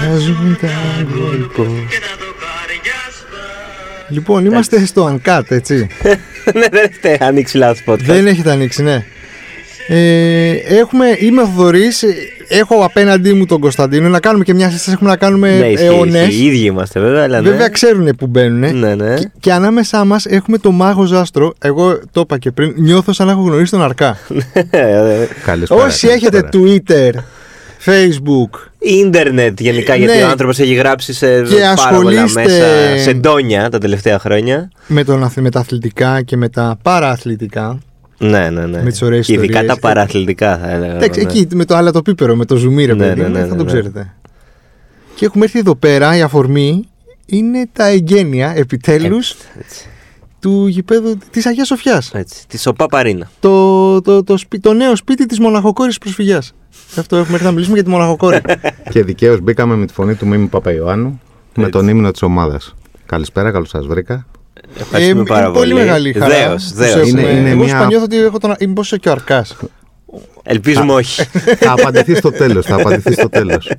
Βγάζουν τα Λοιπόν, είμαστε στο Uncut, έτσι. ναι, δεν έχετε ανοίξει λάθος podcast. Δεν έχετε ανοίξει, ναι. Ε, έχουμε, είμαι ο Θοδωρής, έχω απέναντί μου τον Κωνσταντίνο να κάνουμε και μια συστάση, έχουμε να κάνουμε ναι, ισχύει, αιώνες. ισχύει. Οι ίδιοι είμαστε βέβαια, αλλά ναι. Βέβαια ξέρουν που μπαίνουν. Ναι, ναι. Και, και ανάμεσά μας έχουμε το μάγο Ζάστρο. Εγώ το είπα και πριν, νιώθω σαν να έχω γνωρίσει τον Αρκά. Καλησπέρα. Όσοι έχετε καλησπέρα. Twitter, Facebook, Ίντερνετ γενικά, Ναι. γιατί ο άνθρωπος έχει γράψει σε Και πάρα πολλά ασχολείστε- μέσα, σε ντόνια τα τελευταία χρόνια. με, τον, αθ- με τα αθλητικά και με τα παρααθλητικά. Ναι, ναι, ναι. Με τις ωραίες Και Ειδικά ιστορίες. τα παραθλητικά θα έλεγα. Εντάξει, ναι. εκεί με το αλατοπίπερο, με το ζουμί, ρε Ναι, παιδί, ναι, μου, ναι, θα ναι, το ναι. ξέρετε. Και έχουμε έρθει εδώ πέρα, η αφορμή είναι τα εγγένεια επιτέλους Έτσι, του γηπέδου της Αγίας Σοφιάς. έτσι. Της σοπά παρίνα. Το, το, το, σπι- το νέο σπίτι της μοναχοκόρης προσφυγιάς. Αυτό έχουμε έρθει να μιλήσουμε για τη μοναχοκόρη. Και δικαίως μπήκαμε με τη φωνή του Μίμη Παπαϊωάννου με Έτσι. τον ύμνο της ομάδας. Καλησπέρα, καλώς σας βρήκα. Ευχαριστούμε Ε, πάρα είναι πολύ πολύ. μεγάλη χαρά. Δέος, τους δέος. έχουμε. Είναι- είναι Εγώ μια- μια... νιώθω ότι έχω τον... είμαι πόσο και ο Αρκάς. Ελπίζουμε όχι. θα απαντηθεί στο τέλος. Θα απαντηθεί στο τέλος.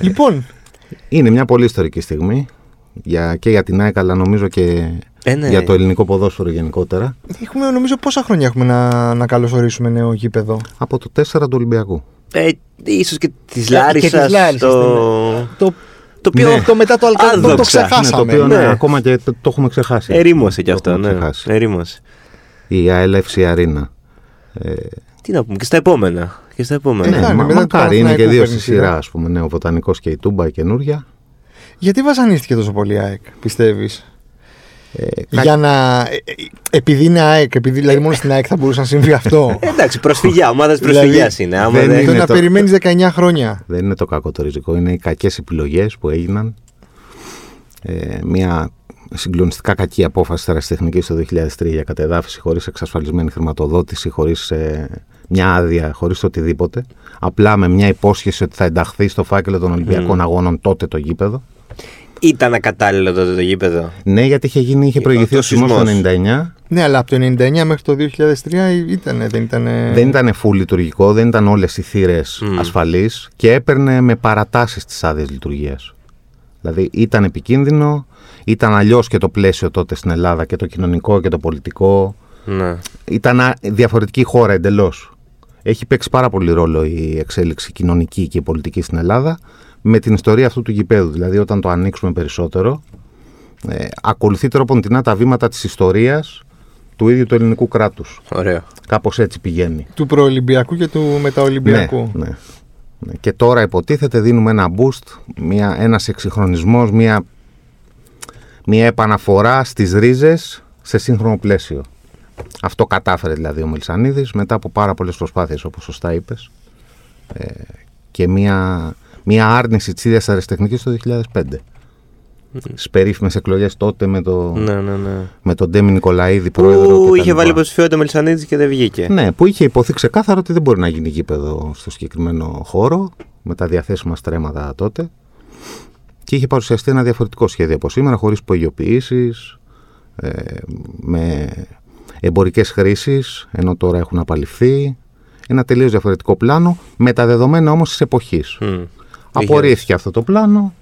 λοιπόν, Είναι μια πολύ ιστορική στιγμή για, και για την ΑΕΚ, αλλά νομίζω και Ε, ναι. για το ελληνικό ποδόσφαιρο γενικότερα. έχουμε νομίζω πόσα χρόνια έχουμε να, να καλωσορίσουμε νέο γήπεδο; Από το 4 του Ολυμπιακού. Ε, ίσως και της της Λάρισας. Λάρισας, Το... Το, το οποίο Ναι. το μετά το Αλκαντό το, το Άδοξα. Ναι, Ναι, το ξεχάσαμε. οποίο ναι, Ναι. ακόμα και το, το έχουμε ξεχάσει. ερήμωσε κι Το αυτό. έχουμε Ναι. ξεχάσει. Ερήμωσε. Η ΑΕΛΕΦΣΙ Αρίνα. Ε, Τι να πούμε, και στα επόμενα. Και στα επόμενα. Ε, θα ναι, είναι, μα, μετά του μακάρι είναι και Παναθηναϊκού δύο παίρνει στη σειρά. σειρά, ας πούμε. Ναι, ο Βοτανικό και η Τούμπα, η καινούρια. Γιατί βασανίστηκε τόσο πολύ η ΑΕΚ, πιστεύεις; Ε, Για να. ε, ε, Επειδή είναι ΑΕΚ, επειδή δηλαδή μόνο στην ΑΕΚ θα μπορούσε να συμβεί αυτό. Ε, εντάξει, προσφυγιά. Ομάδας Δηλαδή, προσφυγιάς είναι. Άμα δεν δεν... το είναι να το- περιμένεις 19 χρόνια. Δεν είναι το κακό το ριζικό, είναι οι κακές επιλογές που έγιναν. Ε, μια συγκλονιστικά κακή απόφαση τεραστιχνική το 2003 για κατεδάφιση χωρίς εξασφαλισμένη χρηματοδότηση, χωρίς ε, μια άδεια, χωρίς οτιδήποτε. Απλά με μια υπόσχεση ότι θα ενταχθεί στο φάκελο των Ολυμπιακών Αγώνων τότε το γήπεδο. Ήταν ακατάλληλο τότε το γήπεδο; Ναι, γιατί είχε, γίνει, είχε Ο- προηγηθεί ο ο σεισμός το σεισμός. 99. Ναι, αλλά από το 99 μέχρι το 2003 ήταν, δεν ήταν. Δεν ήταν full λειτουργικό, δεν ήταν όλες οι θύρες Μμ. ασφαλείς και έπαιρνε με παρατάσεις τις άδειες λειτουργίας. Δηλαδή ήταν επικίνδυνο, ήταν αλλιώς και το πλαίσιο τότε στην Ελλάδα και το κοινωνικό και το πολιτικό. Ναι. Ήταν α- διαφορετική χώρα εντελώς. Έχει παίξει πάρα πολύ ρόλο η εξέλιξη κοινωνική και η πολιτική στην Ελλάδα με την ιστορία αυτού του γηπέδου. Δηλαδή όταν το ανοίξουμε περισσότερο, ε, ακολουθεί τρόποντινά τα βήματα της ιστορίας του ίδιου του ελληνικού κράτους. Ωραίο. Κάπως έτσι πηγαίνει. Του προολυμπιακού και του μεταολυμπιακού. Ναι, ναι. Ναι. Και τώρα υποτίθεται δίνουμε ένα boost, μια, ένας εξυγχρονισμός, μια, μια επαναφορά στις ρίζες σε σύγχρονο πλαίσιο. Αυτό κατάφερε δηλαδή ο Μελισανίδης μετά από πάρα πολλές προσπάθειες όπως σωστά είπες ε, και μια, μια άρνηση της ίδιας αριστεχνικής το 2005. Στις περίφημες εκλογές τότε με, το, Ναι, ναι, ναι. με τον Ντέμι Νικολαίδη πρόεδρο. Που και τα είχε λοιπά. βάλει υποψηφιότητα Μελισανίδης και δεν βγήκε. Ναι, που είχε υποθεί ξεκάθαρα ότι δεν μπορεί να γίνει γήπεδο στο συγκεκριμένο χώρο με τα διαθέσιμα στρέμματα τότε. Και είχε παρουσιαστεί ένα διαφορετικό σχέδιο από σήμερα, χωρίς πογιοποιήσεις, ε, με εμπορικές χρήσεις, ενώ τώρα έχουν απαλληφθεί. Ένα τελείως διαφορετικό πλάνο, με τα δεδομένα όμως της εποχής. Μμ. Απορρίφθηκε αυτό το πλάνο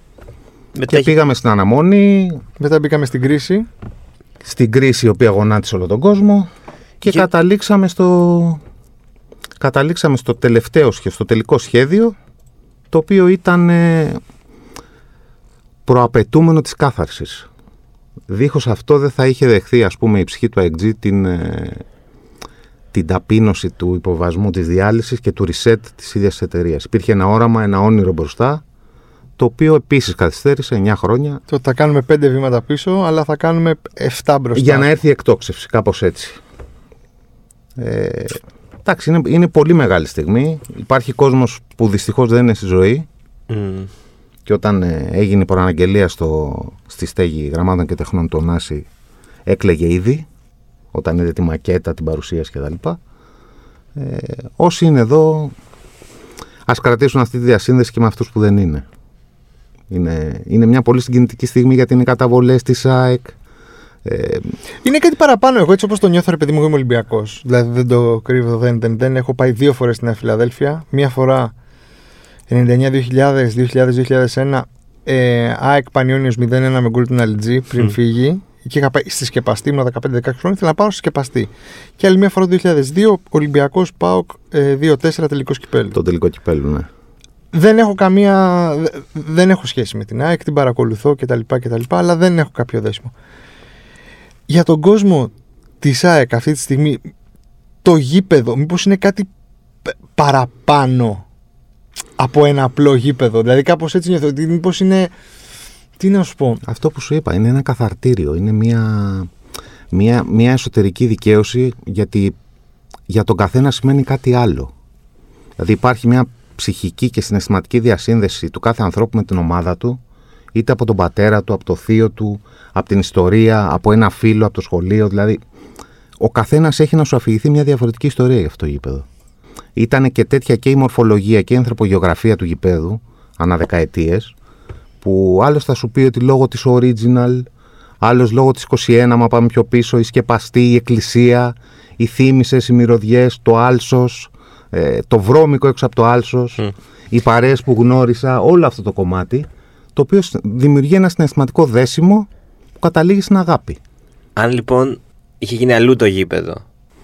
Μετά και έχει- πήγαμε στην αναμόνη, Μετά μπήκαμε στην κρίση. στην κρίση η οποία γονάτισε όλο τον κόσμο και Και- καταλήξαμε στο καταλήξαμε στο τελευταίο σχέδιο, στο τελικό σχέδιο το οποίο ήταν ε, προαπαιτούμενο της κάθαρσης. Δίχως αυτό δεν θα είχε δεχθεί ας πούμε η ψυχή του ΑΕΚΤΖ την, ε, την ταπείνωση του υποβασμού της διάλυσης και του reset της ίδιας της εταιρείας. Υπήρχε ένα όραμα, ένα όνειρο μπροστά το οποίο επίσης καθυστέρησε 9 χρόνια Το ότι θα κάνουμε 5 βήματα πίσω, αλλά θα κάνουμε 7 μπροστά. για να έρθει η εκτόξευση, κάπως έτσι. Ε, εντάξει, είναι, είναι πολύ μεγάλη στιγμή. Υπάρχει κόσμος που δυστυχώς δεν είναι στη ζωή Μμ. και όταν ε, έγινε η προαναγγελία στο, στη στέγη γραμμάτων και τεχνών του Νάση έκλαιγε ήδη όταν είδε τη μακέτα, την παρουσίαση κτλ. Ε, όσοι είναι εδώ ας κρατήσουν αυτή τη διασύνδεση και με αυτούς που δεν είναι. Είναι, είναι μια πολύ συγκινητική στιγμή γιατί είναι οι καταβολές της ΑΕΚ. Ε, Είναι κάτι παραπάνω. Εγώ έτσι όπως το νιώθω, ρε παιδί μου, εγώ είμαι Ολυμπιακός. Δηλαδή δεν το κρύβω, δεν, δεν, δεν. Έχω πάει δύο φορές στην Νέα Φιλαδέλφια. Μία φορά 99-2000, 2000-2001 ε, ΑΕΚ Πανιόνιος 0-1 με γκολ του Αλιτζή πριν Μμ. φύγει και είχα πάει στη σκεπαστή, ήμουν 15-16 χρόνια, ήθελα να πάω στη σκεπαστή. Και άλλη μια φορά το 2002, Ολυμπιακός ΠΑΟΚ ε, 2-4 τελικό κυπέλου. Το τελικό κυπέλου, ναι. Δεν έχω καμία. δε- Δεν έχω σχέση με την ΑΕΚ, την παρακολουθώ κτλ. κτλ αλλά δεν έχω κάποιο δέσιμο. Για τον κόσμο της ΑΕΚ αυτή τη στιγμή, το γήπεδο, μήπως είναι κάτι π- παραπάνω από ένα απλό γήπεδο. Δηλαδή, κάπως έτσι νιώθω ότι μήπως είναι. Τι να σου πω; Αυτό που σου είπα είναι ένα καθαρτήριο. Είναι μια, μια, μια εσωτερική δικαίωση γιατί για τον καθένα σημαίνει κάτι άλλο. Δηλαδή υπάρχει μια ψυχική και συναισθηματική διασύνδεση του κάθε ανθρώπου με την ομάδα του είτε από τον πατέρα του, από το θείο του, από την ιστορία, από ένα φίλο, από το σχολείο. Δηλαδή ο καθένας έχει να σου αφηγηθεί μια διαφορετική ιστορία για αυτό το γήπεδο. Ήταν και τέτοια και η μορφολογία και η ανθρωπογεωγραφία του γηπέδου ανά δεκαετίες που άλλος θα σου πει ότι λόγω της original, άλλος λόγω της 21, μα πάμε πιο πίσω, η σκεπαστή, η εκκλησία, οι θύμησες, οι μυρωδιές, το άλσος, ε, το βρώμικο έξω από το άλσος, Μμ. οι παρέες που γνώρισα, όλο αυτό το κομμάτι, το οποίο σ- δημιουργεί ένα συναισθηματικό δέσιμο που καταλήγει στην αγάπη. Αν λοιπόν είχε γίνει αλλού το γήπεδο,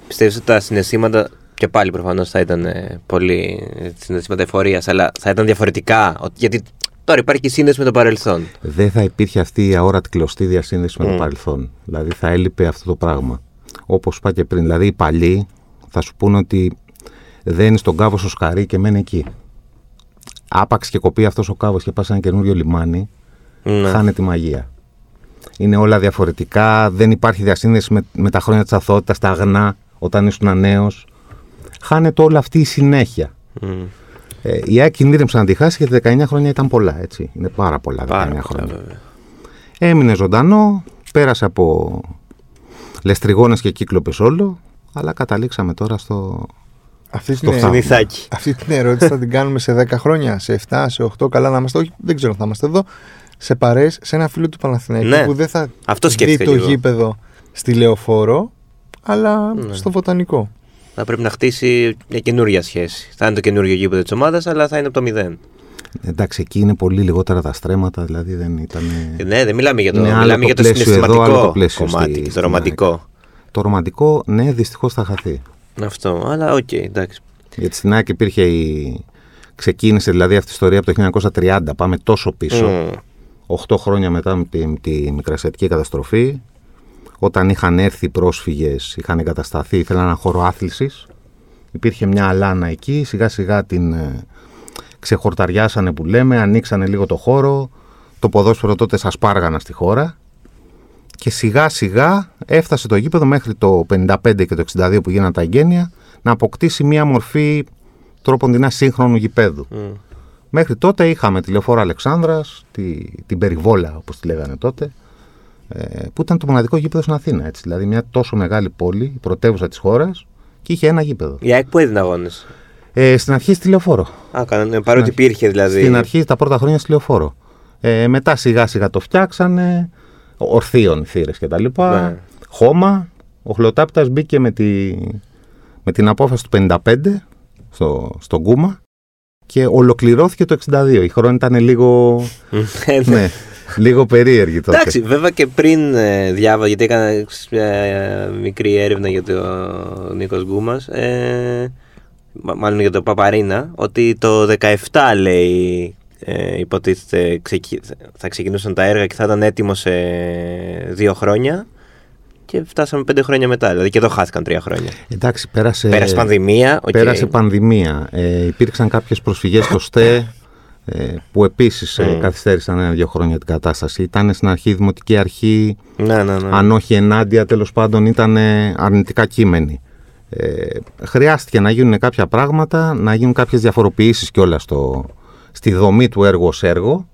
πιστεύεις ότι τα συναισθήματα και πάλι προφανώς θα ήταν ε, πολύ ε, συναισθήματα εφορίας, αλλά θα ήταν διαφορετικά; ότι- Γιατί τώρα υπάρχει και σύνδεση με το παρελθόν. δεν θα υπήρχε αυτή η αόρατη κλωστή διασύνδεση με το Μμ. παρελθόν. Δηλαδή θα έλειπε αυτό το πράγμα. Όπως είπα και πριν, δηλαδή οι παλιοί θα σου πούνε ότι δεν είναι στον κάβο στο σκαρί και μένει εκεί. Άπαξ και κοπεί αυτός ο κάβος και πας σε ένα καινούριο λιμάνι, Ναι. χάνει τη μαγεία. Είναι όλα διαφορετικά, δεν υπάρχει διασύνδεση με, με τα χρόνια της αθότητα, τα αγνά, όταν ήσουν νέος. Χάνεται όλη αυτή η συνέχεια. Μμ. Ε, η ΑΕΚ κινδύνεψε να τη χάσει γιατί 19 χρόνια ήταν πολλά, έτσι. Είναι πάρα πολλά 19 Πάρα πολλά, χρόνια. βέβαια. Έμεινε ζωντανό, πέρασε από λεστριγόνες και κύκλοπες όλο, αλλά καταλήξαμε τώρα στο... Αυτή Στο την, θαύμα. Συνηθάκι. αυτή την ερώτηση θα την κάνουμε σε 10 χρόνια, σε 7, σε 8. Καλά να είμαστε. Όχι, δεν ξέρω αν θα είμαστε εδώ. Σε παρέες, σε ένα φίλο του Παναθηναϊκού Ναι. που δεν θα Αυτό δει σκέφτηκα το κι εγώ. γήπεδο στη Λεωφόρο, αλλά Ναι. στο βοτανικό. Θα πρέπει να χτίσει μια καινούρια σχέση. Θα είναι το καινούριο γήπεδο της ομάδας, αλλά θα είναι από το μηδέν. Εντάξει, εκεί είναι πολύ λιγότερα τα στρέμματα, δηλαδή δεν ήταν... Ε, Ναι, δεν μιλάμε για το, Είναι άλλο μιλάμε το για το πλαίσιο εδώ, άλλο το συναισθηματικό πλαίσιο κομμάτι στη- και το στην ρομαντικό. Το ρομαντικό, ναι, δυστυχώς θα χαθεί. Αυτό, αλλά οκ, εντάξει. Γιατί στην ΑΕΚ υπήρχε η... Ξεκίνησε δηλαδή αυτή η ιστορία από το 1930, πάμε τόσο πίσω. Μμ. 8 χρόνια μετά με τη, τη μικρασιατική καταστροφή, όταν είχαν έρθει οι πρόσφυγες, είχαν εγκατασταθεί, ήθελαν ένα χώρο άθλησης, υπήρχε μια αλάνα εκεί, σιγά σιγά την ε, ξεχορταριάσανε που λέμε, ανοίξανε λίγο το χώρο, το ποδόσφαιρο τότε σας πάργανα στη χώρα και σιγά σιγά έφτασε το γήπεδο μέχρι το 55 και το 62 που γίνανε τα εγγένεια να αποκτήσει μια μορφή τρόπον σύγχρονου γηπέδου. Μμ. Μέχρι τότε είχαμε τη λεωφόρο Αλεξάνδρας, τη, την Περιβόλα όπως τη λέγανε τότε, ε, που ήταν το μοναδικό γήπεδο στην Αθήνα. Έτσι. Δηλαδή μια τόσο μεγάλη πόλη, η πρωτεύουσα της χώρας και είχε ένα γήπεδο. Η ΑΕΚ που έδινε αγώνες; Ε, στην αρχή στη λεωφόρο. Α, κανένα, παρότι αρχή. υπήρχε δηλαδή. Στην αρχή τα πρώτα χρόνια στη λεωφόρο. Ε, μετά σιγά σιγά το φτιάξανε, ορθίων θύρες κτλ. Ναι. Χώμα. Ο Χλωτάπητας μπήκε με, τη, με την απόφαση του 55 στο, στον Κούμα και ολοκληρώθηκε το 62. Η χρόνια ήταν λίγο, Ε, ναι. Ναι, λίγο περίεργη τότε. Εντάξει, βέβαια και πριν ε, διάβα, γιατί έκανα μια ε, μικρή έρευνα για τον Νίκος Γκούμας, ε, μα- μάλλον για το OPAP Arena, ότι το 17 λέει ε, υποτίθεται ξεκι- θα ξεκινούσαν τα έργα και θα ήταν έτοιμο σε δύο χρόνια. Και φτάσαμε πέντε χρόνια μετά. Δηλαδή και εδώ χάθηκαν τρία χρόνια. Εντάξει, πέρασε, Πέρασε πανδημία. οκ. πέρασε πανδημία. Ε, υπήρξαν κάποιες προσφυγές στο ΣΤΕ ε, που επίσης ε, Mm. καθυστέρησαν ένα-δύο χρόνια την κατάσταση. Ήταν στην αρχή η δημοτική αρχή, Ναι, ναι, ναι. αν όχι ενάντια, τέλος πάντων ήταν ε, αρνητικά κείμενοι. Ε, χρειάστηκε να γίνουν κάποια πράγματα, να γίνουν κάποιες διαφοροποιήσεις κιόλας στο, στη δομή του έργου ως έργο,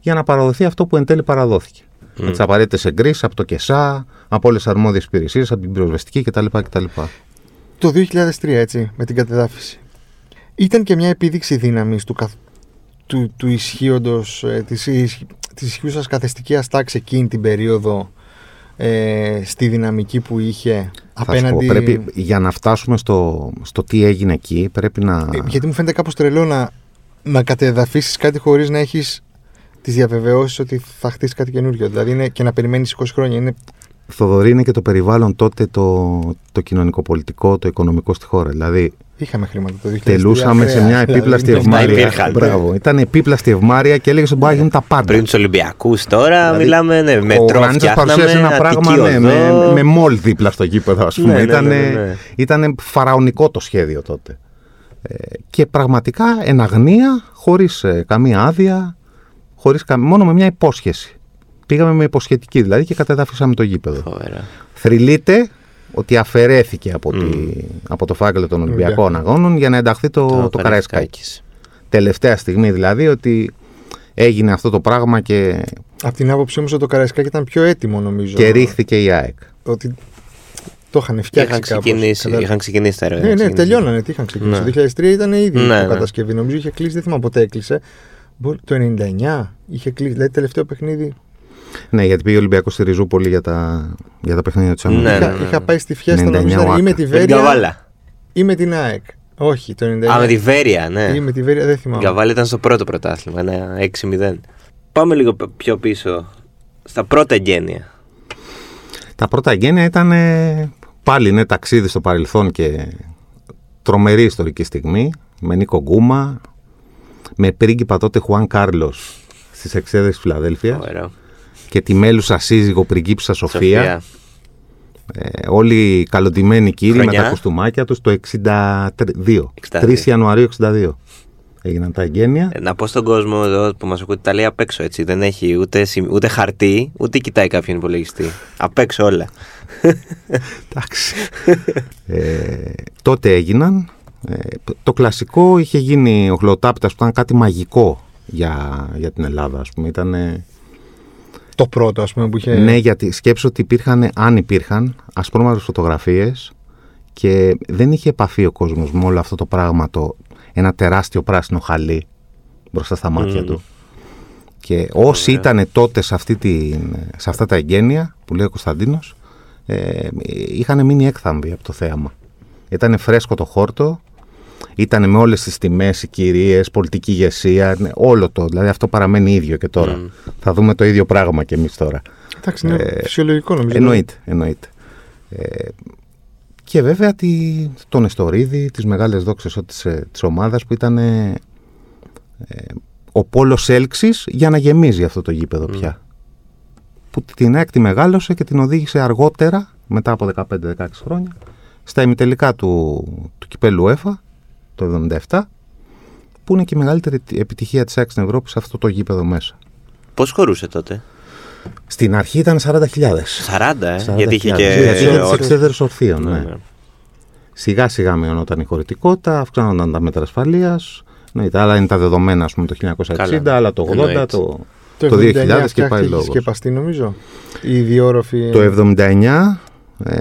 για να παραδοθεί αυτό που εν τέλει παραδόθηκε. Με τις απαραίτητες εγκρίσεις από το ΚΕΣΑ, από όλες τις αρμόδιες υπηρεσίες, από την πυροσβεστική κτλ. κτλ. Το 2003, έτσι, με την κατεδάφιση. Ήταν και μια επίδειξη δύναμης του, καθ... του, του ισχύοντος, ε, της, ισχυ- της ισχύουσας καθεστικής τάξη εκείνη την περίοδο ε, στη δυναμική που είχε Θα σου πω, απέναντι... πρέπει, για να φτάσουμε στο, στο τι έγινε εκεί, πρέπει να... Ε, γιατί μου φαίνεται κάπως τρελό να, να κατεδαφίσεις κάτι χωρίς να έχεις τις διαβεβαιώσεις ότι θα χτίσεις κάτι καινούριο. Δηλαδή είναι και να περιμένεις 20 χρόνια. Είναι Θοδωρή είναι και το περιβάλλον τότε το, το κοινωνικό-πολιτικό, το οικονομικό στη χώρα. Δηλαδή Είχαμε χρήματα το 2003. τελούσαμε σε μια επίπλαστη Δηλαδή, ευμάρεια. υπήρχαν. Μπράβο. Ήταν επίπλαστη ευμάρεια και έλεγε ότι μπορεί να γίνουν τα πάντα. Πριν τους Ολυμπιακούς τώρα Δηλαδή, μιλάμε ναι, ο μετρό Γρανίτσας φτιάχναμε, παρουσίασε ένα πράγμα Αττική ναι, με, Οδό. με μόλ δίπλα στο γήπεδο, ας πούμε. Ναι, ναι, Ήταν ναι, ναι. ήτανε φαραωνικό το σχέδιο τότε. Ε, και πραγματικά εν αγνία, χωρίς ε, καμία άδεια, χωρίς κα... μόνο με μια υπόσχεση. Πήγαμε με υποσχετική δηλαδή και κατεδάφισαμε το γήπεδο. Φοβερά. Θρυλείται ότι αφαιρέθηκε από, τη, από το φάκελο των Ολυμπιακών Αγώνων για να ενταχθεί το, το, το Καραϊσκάκη. Καραϊσκάκης. Τελευταία στιγμή δηλαδή ότι έγινε αυτό το πράγμα και, Από την άποψή μου, το Καραϊσκάκι ήταν πιο έτοιμο νομίζω. και ρίχθηκε η ΑΕΚ. Ότι το είχαν Και φτιάξει. Είχαν κάπως, ξεκινήσει, κατά- είχαν ξεκινήσει τα έργα. Ναι, ναι, ξεκινήσει. τελειώνανε. Τι είχαν ξεκινήσει. Ναι. Το 2003 ήταν ήδη Ναι, η ναι. κατασκευή. Νομίζω είχε κλείσει, δεν θυμάμαι πότε έκλεισε. Μπορεί- Το 99 είχε κλείσει. Δηλαδή τελευταίο παιχνίδι. Ναι, γιατί πήγε ο Ολυμπιακός στη Ριζούπολη για τα, για τα παιχνίδια του Ναι, Champions League. είχα, ναι, ναι. είχα πάει στη Φιέστα 99 νομίζω ήταν ή με Άκα. τη Με την Βέρεια Καβάλα. ή με την ΑΕΚ. Όχι, το 99. Α, με τη Βέρεια, ναι. Ή με τη Βέρεια δεν Η θυμάμαι. Καβάλα ήταν στο πρώτο πρωτάθλημα, ένα 6-0. Πάμε λίγο π- πιο πίσω. Στα πρώτα εγγένεια. Τα πρώτα γένεια ήταν ε, πάλι ναι, ταξίδι στο παρελθόν και τρομερή ιστορική στιγμή. Με Νίκο Γκούμα, με πρίγκιπα τότε Χουάν Κάρλος στις εξέδρες της Φιλαδέλφειας Φοβερό. Και τη μέλουσα σύζυγο πριγκίψα Σοφία. Σοφία. Ε, όλοι καλοντημένοι κύριοι Χρονιά; με τα κουστούμάκια τους το 62. 62. 3 Ιανουαρίου 62 έγιναν τα εγγένεια. Ε, Να πω στον κόσμο εδώ που μας ακούει ότι τα λέει απ' έξω έτσι. Δεν έχει ούτε, σημ- ούτε χαρτί, ούτε κοιτάει κάποιον υπολογιστή. Απ' έξω όλα. Εντάξει. ε, τότε έγιναν. Ε, το κλασικό είχε γίνει ο Χλωτάπητας που ήταν κάτι μαγικό για, για την Ελλάδα, ας πούμε. Ήταν, Το πρώτο, ας πούμε, που είχε. Ναι, γιατί σκέψω ότι υπήρχαν, αν υπήρχαν, ασπρόμαυρες φωτογραφίες και δεν είχε επαφή ο κόσμος με όλο αυτό το πράγμα, το, ένα τεράστιο πράσινο χαλί μπροστά στα μάτια Μμμ. του. Και όσοι Ωραία. ήταν τότε σε, αυτή την, σε αυτά τα εγγένεια που λέει ο Κωνσταντίνος, ε, είχαν μείνει έκθαμβοι από το θέαμα. Ήταν φρέσκο το χόρτο, ήταν με όλες τις τιμές, οι κυρίες, πολιτική ηγεσία, ναι, όλο το. Δηλαδή αυτό παραμένει ίδιο και τώρα. Μμ. Θα δούμε το ίδιο πράγμα και εμείς τώρα. Εντάξει, είναι ε, φυσιολογικό νομίζω. Εννοείται, εννοείται. Ε, και βέβαια τη, τον Νεστορίδη, τις μεγάλες δόξες της, ε, της ομάδας που ήταν ε, ε, ο πόλος έλξης για να γεμίζει αυτό το γήπεδο πια. Που την έκτη μεγάλωσε και την οδήγησε αργότερα, μετά από 15-16 χρόνια, στα ημιτελικά του, του κυπέλου ΕΦΑ, το 77, που είναι και η μεγαλύτερη επιτυχία της ΑΕΚ στην Ευρώπη σε αυτό το γήπεδο μέσα. Πώς χωρούσε τότε; Στην αρχή ήταν 40.000. 40, ε; 40.000. γιατί είχε Γιατί και. είχε τις όρ- εξέδρες ορθίων, ναι. Ναι, ναι. Σιγά σιγά μειωνόταν η χωρητικότητα, αυξάνονταν τα μέτρα ασφαλείας. Ναι, τα άλλα είναι τα δεδομένα, ας πούμε, το 1960, Καλά. άλλα το 80, Εννοείται. το, Το, το 79 2000 και πάει φτιάχτηκε λόγος. σκεπαστή νομίζω. Η διόρροφη. το 79. Ε,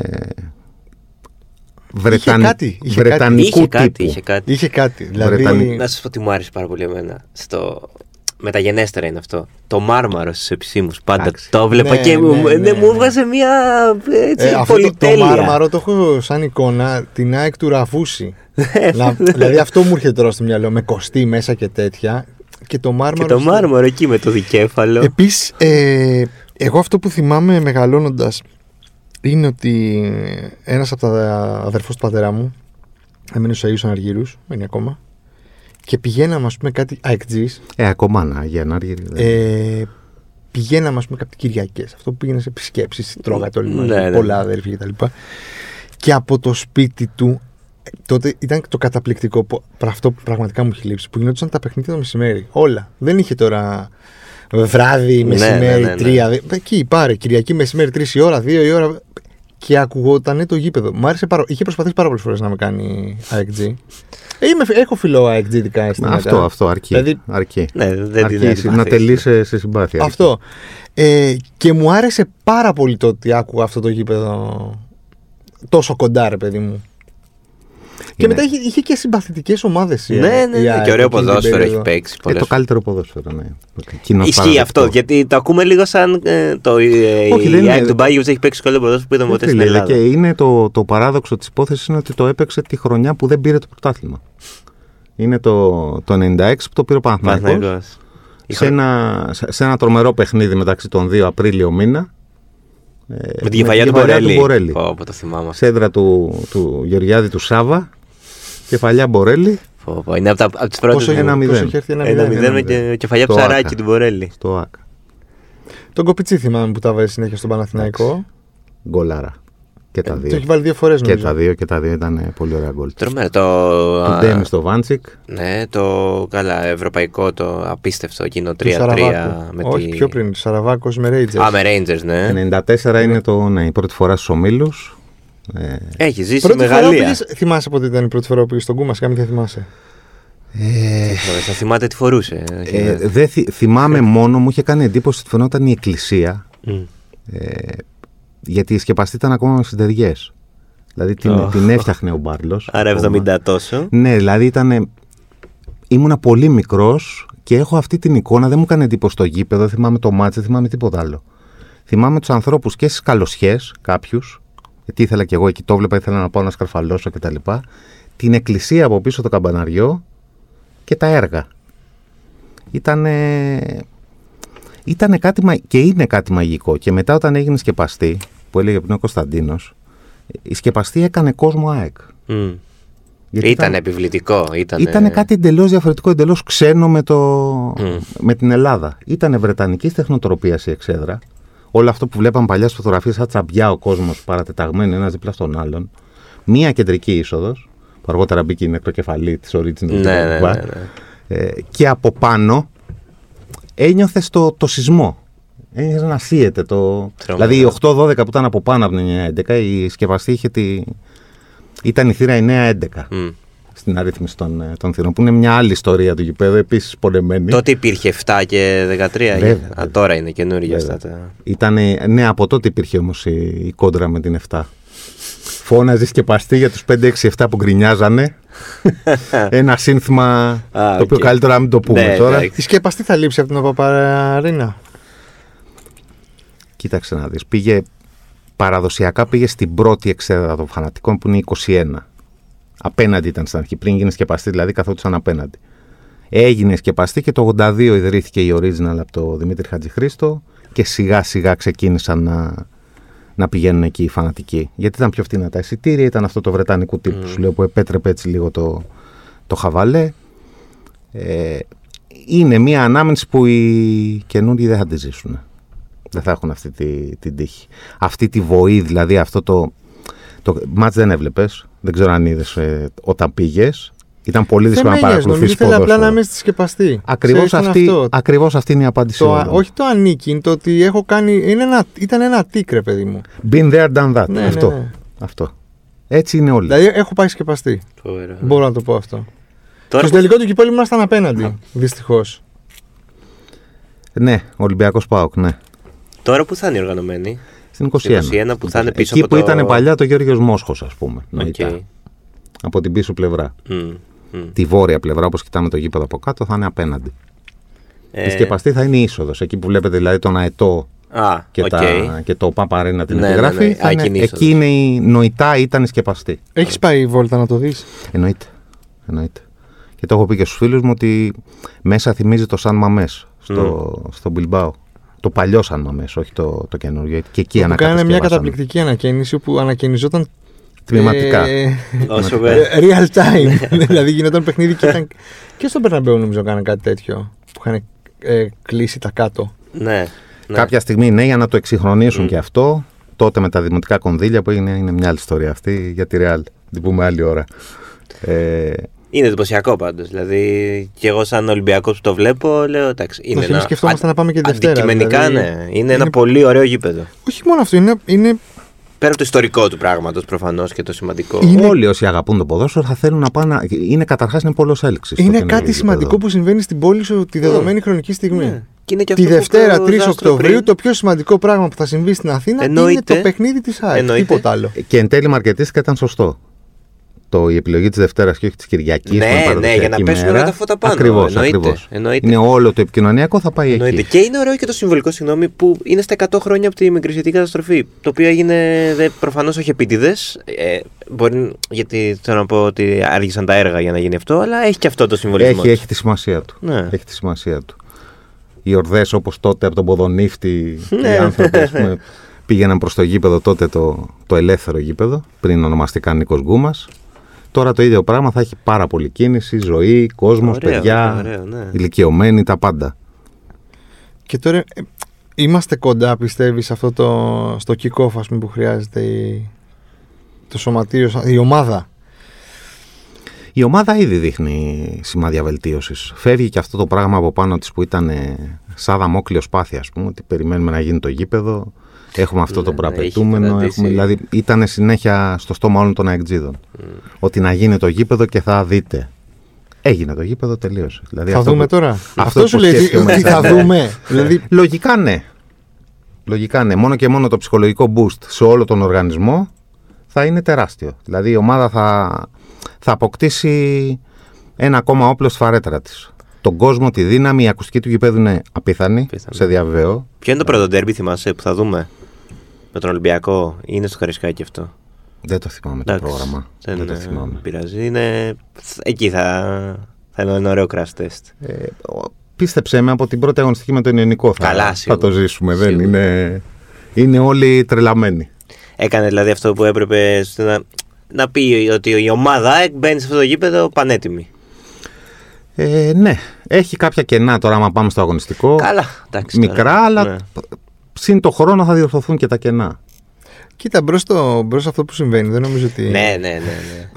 Βρετανι... κάτι, είχε Βρετανικού Είχε κάτι, τύπου. είχε κάτι. Είχε κάτι. Δηλαδή. Βρετανική. Να σας πω τι μου άρεσε πάρα πολύ εμένα. Στο... Μεταγενέστερα είναι αυτό. Το μάρμαρο στους επισήμους. Πάντα Εντάξει. το έβλεπα Ναι, και μου, ναι, ναι, ναι, μου ναι. έβγαζε μια έτσι, Ε, αυτό το, το πολυτέλεια. μάρμαρο το έχω σαν εικόνα την ΑΕΚ του Ραφούση. Ναι. Να- δηλαδή αυτό μου έρχεται τώρα στο μυαλό με κοστί μέσα και τέτοια. Και το μάρμαρο. Και το στο- μάρμαρο εκεί με το δικέφαλο. Επίσης, ε, εγώ αυτό που θυμάμαι μεγαλώνοντας είναι ότι ένας από τα αδερφό του πατέρα μου έμενε στους Αγίους Αναργύρους, μένει ακόμα. Και πηγαίναμε, ας πούμε, κάτι αεκτζή. Ε, ακόμα να, για να αργεί. Ε, πηγαίναμε, ας πούμε, κάτι Κυριακές. Αυτό που πήγαινε σε επισκέψεις, τρώγατε όλοι μαζί, Ναι, ναι. πολλά αδέρφια κτλ. Και από το σπίτι του, ε, τότε ήταν το καταπληκτικό. που- πρα- Αυτό που πραγματικά μου έχει λείψει. Που γινόντουσαν τα παιχνίδια το μεσημέρι. Όλα. Δεν είχε τώρα βράδυ, Ναι, μεσημέρι, ναι, ναι, ναι. τρία. δε- Εκεί πάρε. Κυριακή μεσημέρι, τρεις η ώρα, δύο η ώρα. Και ακουγόταν το γήπεδο. Μ' άρεσε πάρα... Είχε προσπαθήσει πάρα πολλές φορές να με κάνει AXG. Ε, είμαι, έχω φιλό AXG ειδικά αισθήματα. Αυτό, αυτό, αρκεί. Δηλαδή, αρκεί. Ναι, δεν την αρκεί να αντιπαθείς. τελεί σε, σε συμπάθεια. Αυτό. Ε, και μου άρεσε πάρα πολύ το ότι άκουγα αυτό το γήπεδο τόσο κοντά, ρε παιδί μου. Και Είναι- μετά είχε, είχε και συμπαθητικές ομάδες. Ναι, ναι, ναι. Και ωραίο ποδόσφαιρο έχει παίξει. Ε, πολλές το καλύτερο ποδόσφαιρο, ναι. Κοινώς Ισχύει παραδεκτό. αυτό, γιατί το ακούμε λίγο σαν ε, το ε, Όχι, η δεν είναι. ΑΕΚ του Μπάγιου έχει παίξει καλύτερο ποδόσφαιρο που είδαμε ποτέ Ε, στην φίλε, Ελλάδα. Και είναι το, το παράδοξο της υπόθεσης είναι ότι το έπαιξε τη χρονιά που δεν πήρε το πρωτάθλημα. Είναι το, το 96 που το πήρε ο Παναθηναϊκός Παναθηναϊκός. σε ένα, σε- σε ένα τρομερό παιχνίδι μεταξύ των δύο Απρίλιο μήνα. Ε, Με την κεφαλιά του Μπορέλη. Μπορέλη. Πω, πω, το θυμάμαι. Σε έδρα του, του Γεωργιάδη του Σάβα. Κεφαλιά Μπορέλη Πω, πω. Είναι από, τα, από τις πρώτες Πόσο, μου. ένα πόσο μηδέν. έχει έρθει ένα Ένα μηδέν. μηδέν με ένα μηδέν. και κεφαλιά Το ψαράκι Άκα. του Μπορέλη. στο ΑΚΑ. Τον Κοπιτσί θυμάμαι που τα βάζει συνέχεια στον Παναθηναϊκό. Γκολάρα. Και τα Το δύο. έχει βάλει δύο φορές Και νομίζω. τα δύο και τα δύο ήταν ε, πολύ ωραία γκολ. Τρομερό. Το, Του α, Ντέμις στο Βάντσικ. ναι, το καλά, ευρωπαϊκό, το απίστευτο εκείνο Του 3-3 Σαραβάκου. με Όχι, τη... πιο πριν. Σαραβάκος με Rangers. Α, με Rangers, ναι. 94 είναι το, ναι, η πρώτη φορά στους ομίλους. Ε, Έχει ζήσει Πρώτη με φορά που Γαλλία. πήγες- θυμάσαι πότε ήταν η πρώτη φορά που πήγες στον Κούμα, κάμια θυμάσαι. Μωρέ, Θα θυμάται τι φορούσε. ε, δεν θυ- θυμάμαι μόνο, μου είχε κάνει εντύπωση ότι φαινόταν η εκκλησία. Μμ. Ε, γιατί η σκεπαστή ήταν ακόμα με συντεριέ. Δηλαδή την, Ω. την έφτιαχνε ο Μπάρλος. Άρα 70 τόσο. Ναι, δηλαδή ήταν. Ήμουνα πολύ μικρός και έχω αυτή την εικόνα. Δεν μου έκανε εντύπωση το γήπεδο, δεν θυμάμαι το μάτς, δεν θυμάμαι τίποτα άλλο. Θυμάμαι τους ανθρώπους και στις καλοσιές, κάποιους, γιατί ήθελα και εγώ εκεί το βλέπα, ήθελα να πάω να σκαρφαλώσω κτλ. Την εκκλησία από πίσω το καμπαναριό και τα έργα. Ήτανε, ήτανε κάτι μα- και είναι κάτι μαγικό. Και μετά όταν έγινε σκεπαστή, που έλεγε πριν ο Κωνσταντίνος, η σκεπαστή έκανε κόσμο ΑΕΚ. Μμ. Γιατί Ήταν επιβλητικό. Ήταν, ήταν κάτι εντελώς διαφορετικό, εντελώς ξένο με, το, Μμ. με την Ελλάδα. Ήταν βρετανική τεχνοτροπία η εξέδρα. Όλο αυτό που βλέπαμε παλιά στις φωτογραφίες, σαν τσαμπιά ο κόσμος παρατεταγμένο ένας δίπλα στον άλλον. Μία κεντρική είσοδος, που αργότερα μπήκε η νεκροκεφαλή της Origin. Ναι, ναι, ναι, ναι. Ε, και από πάνω ένιωθες το, το σεισμό. Ένιωθε να σύεται το. Τρομερό. Δηλαδή η 8-12 που ήταν από πάνω από την 9-11, η σκευαστή είχε τη. ήταν η θύρα 9-11 Μμ. στην αρίθμηση των, ε, των θυρών, που είναι μια άλλη ιστορία του γηπέδου, επίσης πονεμένη. Τότε υπήρχε 7 και 13. Βέβαια, Α, βέβαια. τώρα είναι καινούργια Βέβαια. αυτά. τα- Ήτανε, ναι, από τότε υπήρχε όμως η, η κόντρα με την 7. Φώναζε η σκεπαστή για τους 5-6-7 που γκρινιάζανε. Ένα σύνθημα Α, το οποίο οκ. καλύτερα να μην το πούμε Ναι, τώρα. εντάξει. Η σκέπαστη θα λείψει από την OPAP Arena. Κοίταξε να δεις. Πήγε, παραδοσιακά πήγε στην πρώτη εξέδρα των φανατικών που είναι η 21. Απέναντι ήταν στην αρχή. Πριν γίνει σκεπαστή, δηλαδή καθόντουσαν απέναντι. Έγινε σκεπαστή και το 82 ιδρύθηκε η Original από το Δημήτρη Χατζηχρήστο και σιγά σιγά ξεκίνησαν να, να πηγαίνουν εκεί οι φανατικοί. Γιατί ήταν πιο φτηνά τα εισιτήρια, ήταν αυτό το βρετανικού τύπου που σου λέω που επέτρεπε έτσι λίγο το, το χαβαλέ. Ε, είναι μια ανάμενση που οι καινούργιοι δεν θα τη ζήσουν. Δεν θα έχουν αυτή τη, την τύχη. Αυτή τη βοή, δηλαδή αυτό το. Το μάτς δεν έβλεπες. Δεν ξέρω αν είδες όταν πήγες. Ήταν πολύ δύσκολο να Δεν με νοιάζει, νομίζω παρακολουθήσει ήθελα απλά να ποδόσφαιρο. είμαι στη σκεπαστή. Ακριβώς Ξέρεις, αυτή, είναι αυτό. ακριβώς αυτή είναι η απάντηση. Το, όλων. όχι το ανήκει, είναι το ότι έχω κάνει. Είναι ένα, ήταν ένα τίκρε, παιδί μου. Been there, done that. Ναι, ναι, αυτό. ναι. αυτό. Έτσι είναι όλοι. Δηλαδή έχω πάει σκεπαστή. Φοβερό. Μπορώ να το πω αυτό. Τώρα και στο τελικό του κυπέλου ήμασταν απέναντι. Δυστυχώς. Ναι, Ολυμπιακός ΠΑΟΚ, ναι. Τώρα που θα είναι οργανωμένη. Στην 21. Στην 21 που θα είναι πίσω Εκεί από που το- ήταν παλιά το Γιώργος Μόσχος, ας πούμε. Οκ. νοητά. Από την πίσω πλευρά. Μμ, μμ. Τη βόρεια πλευρά, όπως κοιτάμε το γήπεδο από κάτω, θα είναι απέναντι. Ε, Η σκεπαστή θα είναι η είσοδος. Εκεί που βλέπετε δηλαδή τον αετό Α, και, οκ. τα, και το OPAP Arena την Ναι, ναι, επιγραφή. ναι. θα Α, είναι- εκείνη η είσοδος. εκεί είναι η νοητά ήταν η σκεπαστή. Έχεις πάει βόλτα να το δεις; Εννοείται. Εννοείται. Και το έχω πει και στους φίλους μου ότι μέσα θυμίζει το Σαν Μαμές στο, στο Μπιλμπάο. Το παλιό Σαν Μαμές, όχι το, το καινούριο. Και εκεί Που κάνανε μια ανακατασκευάσανε. καταπληκτική ανακαίνιση που ανακαινιζόταν. Τμηματικά. ε, Όσο ε, βε- real time. δηλαδή γινόταν παιχνίδι και ήταν. και στον Περναμπέου νομίζω κάνανε κάτι τέτοιο. Που είχαν ε, κλείσει τα κάτω. Ναι. ναι. Κάποια στιγμή ναι, για να το εξυγχρονίσουν και αυτό. Τότε με τα δημοτικά κονδύλια που έγινε, είναι μια άλλη ιστορία αυτή για τη Real. Την πούμε άλλη ώρα. Ε, Είναι εντυπωσιακό πάντως. Δηλαδή, και εγώ σαν Ολυμπιακός που το βλέπω, λέω εντάξει. Είναι Όχι, εμείς ένα... σκεφτόμασταν να πάμε και Δευτέρα, Αντικειμενικά, δηλαδή. ναι. Είναι, ένα Είναι- πολύ ωραίο γήπεδο. Όχι μόνο αυτό, είναι, είναι, Πέρα από το ιστορικό του πράγματος προφανώς και το σημαντικό. Είναι- Όλοι όσοι αγαπούν το ποδόσφαιρο θα θέλουν να πάνε. να- Είναι καταρχάς είναι πόλος έλξης. είναι κάτι σημαντικό που συμβαίνει στην πόλη σου τη δεδομένη χρονική στιγμή. Ναι. Και είναι και Τη αυτό που Δευτέρα, είπε ο 3 Ζάστρο Οκτωβρίου, πριν. το πιο σημαντικό πράγμα που θα συμβεί στην Αθήνα είναι Εννοείται. το παιχνίδι της ΑΕΚ. Εννοείται. Τίποτα άλλο. Και εν τέλει μαρκετίστηκα ήταν σωστό. Το, η επιλογή της Δευτέρας και όχι της Κυριακής. Ναι, ναι, για να πέσουν όλα τα φώτα πάνω. Ακριβώς. Εννοείται, εννοείται. Είναι όλο το επικοινωνιακό θα πάει Εννοείται. εκεί. Και είναι ωραίο και το συμβολικό, συγγνώμη, που είναι στα 100 χρόνια από τη μικρησιατική καταστροφή. Το οποίο έγινε προφανώς όχι επίτηδες. Ε, μπορεί, γιατί θέλω να πω ότι άργησαν τα έργα για να γίνει αυτό, αλλά έχει και αυτό το συμβολισμό. Έχει, της. έχει τη σημασία του. Ναι. Έχει τη σημασία του. Οι ορδές όπως τότε από τον Ποδονύφτη, Ναι. οι άνθρωποι ας πούμε, πήγαιναν προς το γήπεδο τότε το, το ελεύθερο γήπεδο, πριν ονομαστικά Νίκος Γκούμας. Τώρα το ίδιο πράγμα θα έχει πάρα πολύ κίνηση, ζωή, κόσμος, Ωραίο, παιδιά, ωραίο, ναι. ηλικιωμένοι, τα πάντα. Και τώρα ε, είμαστε κοντά, πιστεύεις, σε αυτό το, στο kick-off ας πούμε, που χρειάζεται η, το σωματείο, σαν- η ομάδα; Η ομάδα ήδη δείχνει σημάδια βελτίωσης. Φεύγει και αυτό το πράγμα από πάνω της που ήταν ε, σαν δαμόκλειο σπάθη, ας πούμε, ότι περιμένουμε να γίνει το γήπεδο. Έχουμε αυτό Ναι, το ναι, προαπαιτούμενο. έχει Έχουμε, καταντήσει. δηλαδή, ήταν συνέχεια στο στόμα όλων των αεκτζίδων. Ότι να γίνει το γήπεδο και θα δείτε. Έγινε το γήπεδο, τελείωσε. Δηλαδή, θα αυτό δούμε που- τώρα. Αυτό, που σου λέει τι, σκέφτομαι τι θα μετά, ναι. δούμε. δηλαδή, Λογικά ναι. Λογικά ναι. Μόνο και μόνο το ψυχολογικό boost σε όλο τον οργανισμό θα είναι τεράστιο. Δηλαδή η ομάδα θα, θα αποκτήσει ένα ακόμα όπλο στη φαρέτρα της. Τον κόσμο, τη δύναμη, η ακουστική του γηπέδου είναι απίθανη, Απίθανη. σε διαβεβαιώ. Ποιο είναι το πρώτο ντέρμπι, θυμάσαι, που θα δούμε; Με τον Ολυμπιακό, ή είναι στο Χαρισκάκι αυτό. Δεν το θυμάμαι το Εντάξει, πρόγραμμα. Δεν, Δεν, το ε, θυμάμαι. πειράζει. Είναι... Εκεί θα, θα είναι ένα ωραίο crash test. Ε, ο- πίστεψέ με, από την πρώτη αγωνιστική με τον Ιωνικό θα, Καλά, θα σίγουρα. το ζήσουμε. Δεν Σίγουρα. είναι, είναι όλοι τρελαμένοι. Έκανε δηλαδή αυτό που έπρεπε στο να, να πει ότι η ομάδα ΑΕΚ μπαίνει σε αυτό το γήπεδο πανέτοιμη. Ε, ναι, έχει κάποια κενά τώρα, άμα πάμε στο αγωνιστικό. Καλά, εντάξει. Μικρά, τώρα. αλλά Ναι. Συν το χρόνο θα διορθωθούν και τα κενά. κοίτα, μπρος μπρος αυτό που συμβαίνει. Δεν νομίζω ότι Ναι, ναι, ναι. ναι.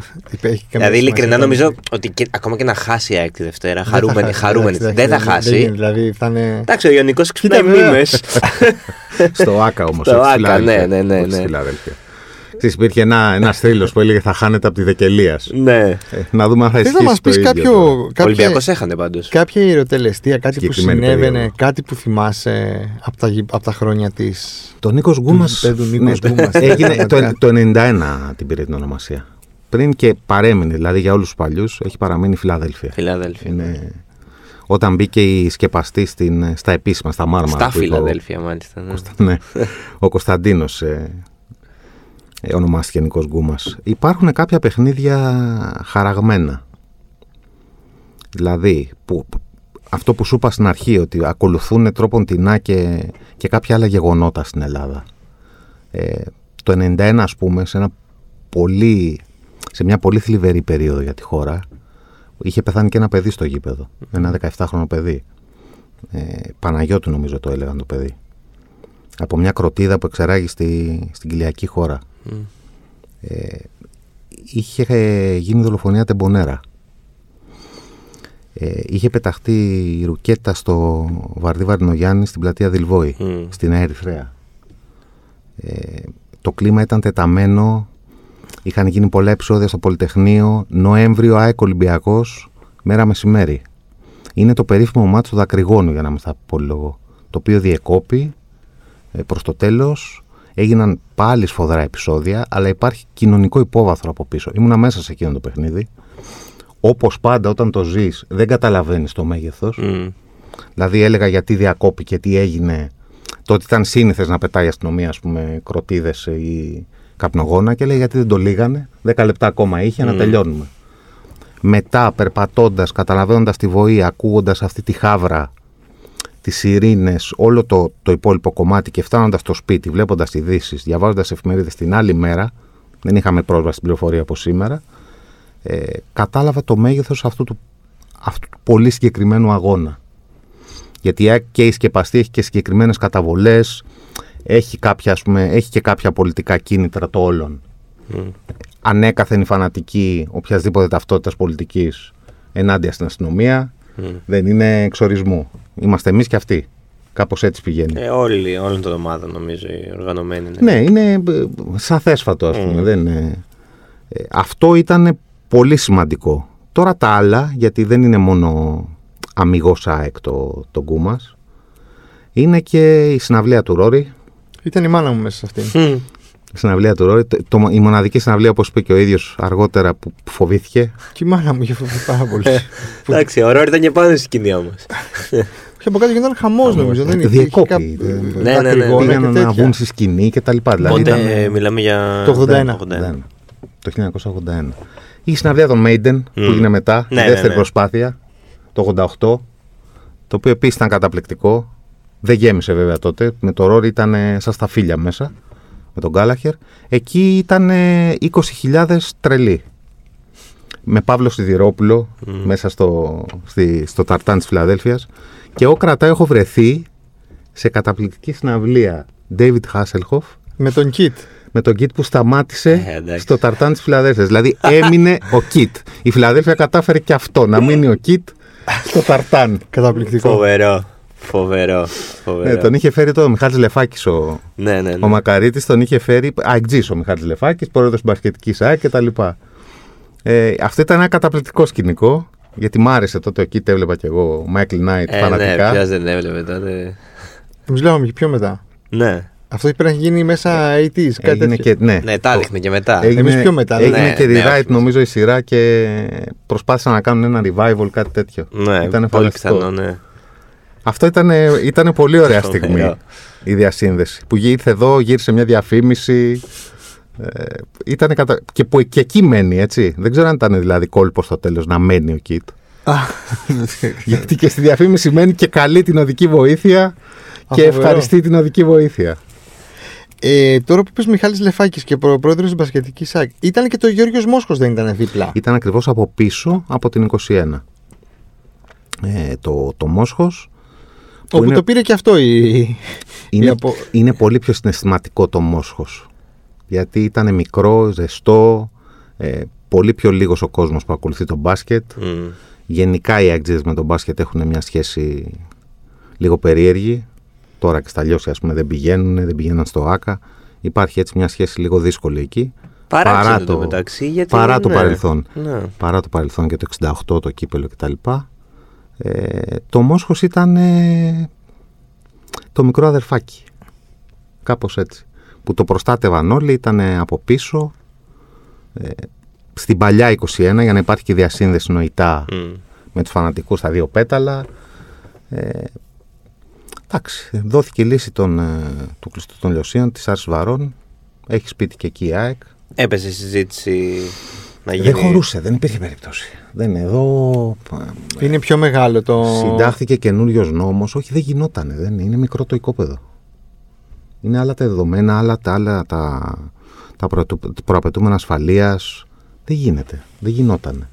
έχει καμία δηλαδή, ειλικρινά σημασία. νομίζω ότι και, ακόμα και να χάσει η ΑΕΚ τη Δευτέρα, Δεν θα χαρούμενη, χάσει, χαρούμενη. εντάξει, δεν θα εντάξει, χάσει. γίνεται, Δηλαδή, θα είναι... Εντάξει, ο Ιωνικός ξυπνάει βέβαια. μήμε. Στο ΑΚΑ όμως. Στο ΆΚΑ, ναι, ναι, ναι, ναι. Ξέρεις, υπήρχε ένα, ένας θρύλος που έλεγε θα χάνετε από τη Δεκελίας. ναι. Ε, να δούμε αν θα Θες ισχύσει να μας το πεις ίδιο κάποιο, τώρα. Ο κάποια, Ολυμπιακός έχανε πάντως. κάποια ιεροτελεστία, κάτι που Συγκεκριμένη συνέβαινε, περίοδο. κάτι που θυμάσαι από τα, γη- από τα χρόνια της... Το Νίκος Γκούμα. γηπέδου Νίκος Γκούμας. έγινε το, το 91 την πήρε την ονομασία. Πριν και παρέμεινε, δηλαδή για όλους τους παλιούς, έχει παραμείνει η Φιλαδέλφια. Φιλαδέλφια. Είναι... Όταν μπήκε η σκεπαστή στην, στα επίσημα, στα μάρμαρα. Στα που είπε ο- Φιλαδέλφια, μάλιστα. Ναι. ναι. Ο Κωνσταντίνος ε, ε, ονομάστηκε Νικό Γκούμας. Υπάρχουν κάποια παιχνίδια χαραγμένα. Δηλαδή, που, αυτό που σου είπα στην αρχή, ότι ακολουθούν τρόπον τεινά και, και κάποια άλλα γεγονότα στην Ελλάδα. Ε, το 91, ας πούμε, σε, ένα πολύ, σε μια πολύ θλιβερή περίοδο για τη χώρα, είχε πεθάνει και ένα παιδί στο γήπεδο. Ένα 17χρονο παιδί. Ε, Παναγιώτου νομίζω το έλεγαν το παιδί. Από μια κροτίδα που εξεράγει στη, στην κοιλιακή χώρα. Ε, είχε ε, γίνει δολοφονία τεμπονέρα. Ε, είχε πεταχτεί η ρουκέτα στο Βαρδί Βαρδινογιάννη στην πλατεία Δηλβόη, Μμ. στην Νέα Ερυθρέα. Ε, το κλίμα ήταν τεταμένο, είχαν γίνει πολλά επεισόδια στο Πολυτεχνείο, Νοέμβριο ΑΕΚ Ολυμπιακός, μέρα μεσημέρι. Είναι το περίφημο μάτσο του Δακρυγόνου, για να μην στα πολυλογώ, το οποίο διεκόπη ε, προς το τέλος. Έγιναν πάλι σφοδρά επεισόδια, αλλά υπάρχει κοινωνικό υπόβαθρο από πίσω. Ήμουνα μέσα σε εκείνο το παιχνίδι. Όπως πάντα όταν το ζεις δεν καταλαβαίνεις το μέγεθος. Μμ. Δηλαδή έλεγα γιατί διακόπηκε, τι έγινε. Τότε ήταν σύνηθες να πετάει η αστυνομία, ας πούμε, κροτίδες ή καπνογόνα και λέει γιατί δεν το λίγανε; 10 λεπτά ακόμα είχε να Μμμ. τελειώνουμε. Μετά, περπατώντας, καταλαβαίνοντας τη βοή, ακούγοντας αυτή τη χάβρα, τις ειρήνες, όλο το, το υπόλοιπο κομμάτι και φτάνοντας στο σπίτι, βλέποντας ειδήσεις, διαβάζοντας εφημερίδες την άλλη μέρα, δεν είχαμε πρόσβαση στην πληροφορία από σήμερα, ε, κατάλαβα το μέγεθος αυτού του, αυτού του πολύ συγκεκριμένου αγώνα. Γιατί η ΑΕΚ και η σκεπαστή έχει και συγκεκριμένες καταβολές, έχει, κάποια, ας πούμε, έχει και κάποια πολιτικά κίνητρα το όλων. Μμ. Ανέκαθεν η φανατική οποιασδήποτε ταυτότητας πολιτικής ενάντια στην αστυνομία Μμ. δεν είναι εξορισμού. Είμαστε εμείς και αυτοί. Κάπως έτσι πηγαίνει. Ε, όλοι, όλων των ομάδων νομίζω οι οργανωμένοι. Ναι. Ναι, είναι ε, σαφέσφατο, ας πούμε. Mm. Δεν είναι... Ε, αυτό ήταν πολύ σημαντικό. Τώρα τα άλλα, γιατί δεν είναι μόνο αμυγός ΑΕΚ το, το Γκούμας, είναι και η συναυλία του Ρόρι, Ήταν η μάνα μου μέσα σε αυτήν. Μμ. Συναυλία του Ρόρι. Το, το- η μοναδική συναυλία, όπως είπε και ο ίδιος αργότερα, που, που φοβήθηκε. Και η μάνα μου είχε φοβηθεί πάρα πολύ. Εντάξει, ο Ρόρι ήταν και πάνω στη σκηνή όμως. Και από κάτω γινόταν χαμός νομίζω. Δεν είχε- Διεκόπη. είχε κάπου- Ναι, ναι, ναι. δακρυγόνα και Πήγαν να τέτοια. βγουν στη σκηνή και τα λοιπά. Δηλαδή Πότε ήταν, μιλάμε για. Το 81. 81. Το 1981. Η συναυλία των Maiden που Μμ. έγινε μετά, Ναι, η ναι, δεύτερη ναι. προσπάθεια, το 88, το οποίο επίσης ήταν καταπληκτικό. Δεν γέμισε βέβαια τότε. Με το Ρόρι ήταν ε, σαν στα φίλια μέσα, με τον Γκάλαχερ. Εκεί ήταν ε, 20.000 τρελοί. Με Παύλο Σιδηρόπουλο μέσα στο, στη, στο ταρτάν της Φιλαδέλφειας. Και εγώ κρατάω, έχω βρεθεί σε καταπληκτική συναυλία David Hasselhoff Με τον Κιτ. με τον Κιτ που σταμάτησε Ε, εντάξει. στο ταρτάν της Φιλαδέλφειας. Δηλαδή έμεινε ο Κιτ. Η Φιλαδέλφια κατάφερε και αυτό, να μείνει ο Κιτ στο ταρτάν. Καταπληκτικό. Φοβερό. Φοβερό. Φοβερό. Ναι, τον είχε φέρει το ο Μιχάλης Λεφάκης ο, Ναι, ναι, ναι. ο Μακαρίτης, τον είχε φέρει, αεκτζής ο Μιχάλης Λεφάκης, πρόεδρος της μπασκετικής ΑΕΚ και τα λοιπά. Ε, αυτό ήταν ένα καταπληκτικό σκηνικό, γιατί μ' άρεσε τότε ο Κιτ, έβλεπα και εγώ Michael Knight Ε, ναι, φανατικά. ποιος δεν έβλεπε τότε. Εμείς λέγαμε και πιο μετά. Ναι. Αυτό πρέπει να έχει γίνει μέσα 80s, κάτι Έγινε τέτοιο. και, ναι, Ναι, τα έδειχνε και μετά. Έγινε, Εμείς πιο μετά, Έγινε ναι. και Ναι, rewrite όχι, νομίζω η σειρά και προσπάθησαν να κάνουν ένα revival, κάτι τέτοιο. Ναι, Ήτανε πολύ φανταστικό. πιθανό, ναι. Αυτό ήταν, ήταν πολύ ωραία Φοβερό. στιγμή η διασύνδεση. Που ήρθε εδώ, γύρισε μια διαφήμιση. Ε, ήτανε κατα... και, που, και εκεί μένει, έτσι. Δεν ξέρω αν ήταν δηλαδή κόλπος στο τέλος να μένει ο Κιτ. Α, Γιατί και στη διαφήμιση μένει και καλεί την οδική βοήθεια και φοβερό. ευχαριστεί την οδική βοήθεια. ε, τώρα που πες Μιχάλης Λεφάκης και πρόεδρος της Μπασκετικής ΣΑΚ, ήταν και το Γιώργος Μόσχος δεν ήταν δίπλα; Ήταν ακριβώς από πίσω από την 21. Ε, το, το Μόσχος που Όπου είναι- το πήρε και αυτό η... Είναι, η απο- είναι πολύ πιο συναισθηματικό το Μόσχος. Γιατί ήταν μικρό, ζεστό, ε, πολύ πιο λίγος ο κόσμος που ακολουθεί το μπάσκετ. Μμ. Γενικά οι Αγγλίδες με το μπάσκετ έχουν μια σχέση λίγο περίεργη. Τώρα και στα λιώσια ας πούμε δεν πηγαίνουν, δεν πηγαίναν στο ΆΚΑ. Υπάρχει έτσι μια σχέση λίγο δύσκολη εκεί. Παράξενο το μεταξύ, γιατί, παρά το ναι. παρελθόν. Ναι. Παρά το παρελθόν και το 68 το κύπελο κτλ. Ε, το Μόσχος ήταν ε, το μικρό αδερφάκι. Κάπως έτσι. Που το προστάτευαν όλοι, ήταν από πίσω. Ε, στην παλιά 21 για να υπάρχει και διασύνδεση νοητά Μμ. με τους φανατικούς στα δύο πέταλα. Ε, εντάξει, δόθηκε η λύση των, ε, του κλειστού των λιωσίων της Άρσης Βαρών. Έχει σπίτι και εκεί η ΑΕΚ. Έπεσε η συζήτηση να γίνει. Δεν χωρούσε, δεν υπήρχε περίπτωση. Δεν είναι εδώ. Είναι πιο μεγάλο το... Συντάχθηκε καινούριος νόμος. Όχι, δεν γινότανε. Δεν είναι, είναι μικρό το οικόπεδο. Είναι άλλα τα δεδομένα, άλλα τα, άλλα τα, τα προ, προαπαιτούμενα ασφαλείας. Δεν γίνεται. Δεν γινότανε.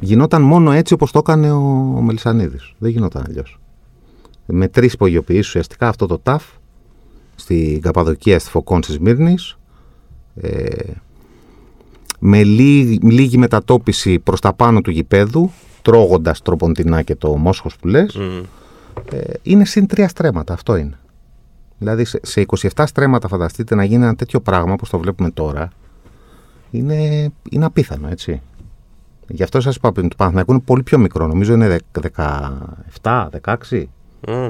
Γινόταν μόνο έτσι όπως το έκανε ο, ο Μελισανίδης. Δεν γινόταν αλλιώς. Με τρεις υπογειοποιήσει ουσιαστικά αυτό το ΤΑΦ στην Καπαδοκία, στη Φωκόν, στη Σμύρνης. Ε, με λίγη, λίγη μετατόπιση προς τα πάνω του γηπέδου, τρώγοντας τροποντινά και το μόσχος που λες, Μμ. ε, είναι συν τρία στρέμματα. Αυτό είναι. Δηλαδή σε, σε 27 στρέμματα φανταστείτε να γίνει ένα τέτοιο πράγμα όπως το βλέπουμε τώρα, είναι, είναι απίθανο, έτσι. Γι' αυτό σας είπα πριν, το Παναθηναϊκό είναι πολύ πιο μικρό. Νομίζω είναι δεκ- 17, 16. Μμ.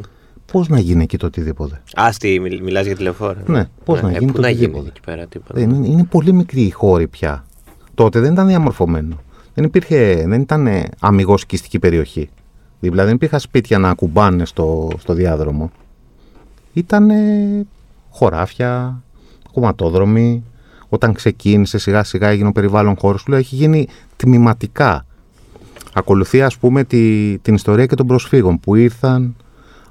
Πώς να γίνει εκεί το οτιδήποτε; Άστι, μιλ, μιλάς για τηλεφόρα. Ναι, πώς να γίνει πού το να γίνει οτιδήποτε; εκεί πέρα τίποτα. Δεν είναι, είναι πολύ μικρή η χώρη πια. Τότε δεν ήταν διαμορφωμένο. Δεν υπήρχε, δεν ήταν αμυγός σκιστική περιοχή. Δίπλα δεν υπήρχαν σπίτια να ακουμπάνε στο, στο διάδρομο. Ήταν χωράφια, κομματόδρομοι. Όταν ξεκίνησε σιγά σιγά έγινε ο περιβάλλον χώρος του, λέω, έχει γίνει τμηματικά. Ακολουθεί ας πούμε τη, την ιστορία και των προσφύγων που ήρθαν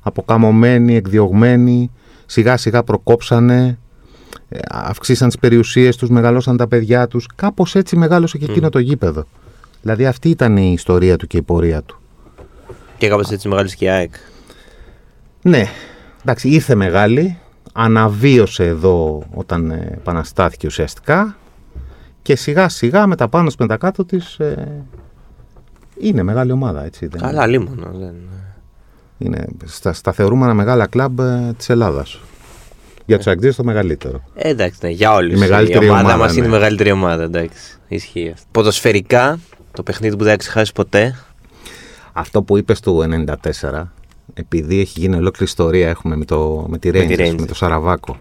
αποκαμωμένοι, εκδιωγμένοι, σιγά σιγά προκόψανε, ε, αυξήσαν τις περιουσίες τους, μεγαλώσαν τα παιδιά τους. Κάπως έτσι μεγάλωσε και εκείνο το γήπεδο. Δηλαδή αυτή ήταν η ιστορία του και η πορεία του. Και κάπως έτσι μεγάλη και η ΑΕΚ. Ναι, εντάξει, ήρθε μεγάλη, αναβίωσε εδώ όταν ε, επαναστάθηκε ουσιαστικά και σιγά σιγά με τα πάνω με τα κάτω της ε, είναι μεγάλη ομάδα, έτσι. Δεν Αλλά λίμωνο. Δεν... είναι στα, στα θεωρούμενα μεγάλα κλαμπ ε, της Ελλάδας. Για τους Αγγλίδες το μεγαλύτερο. Ε, εντάξει, ναι, για όλους. Η μεγαλύτερη ομάδα, ομάδα, μας ναι. είναι η μεγαλύτερη ομάδα, εντάξει. Ισχύει αυτό. Ποδοσφαιρικά, το παιχνίδι που δεν θα ξεχάσει ποτέ. Αυτό που είπες του 94, επειδή έχει γίνει ολόκληρη ιστορία έχουμε με, το, με τη τη Rangers, με, Rangers. το Σαραβάκο,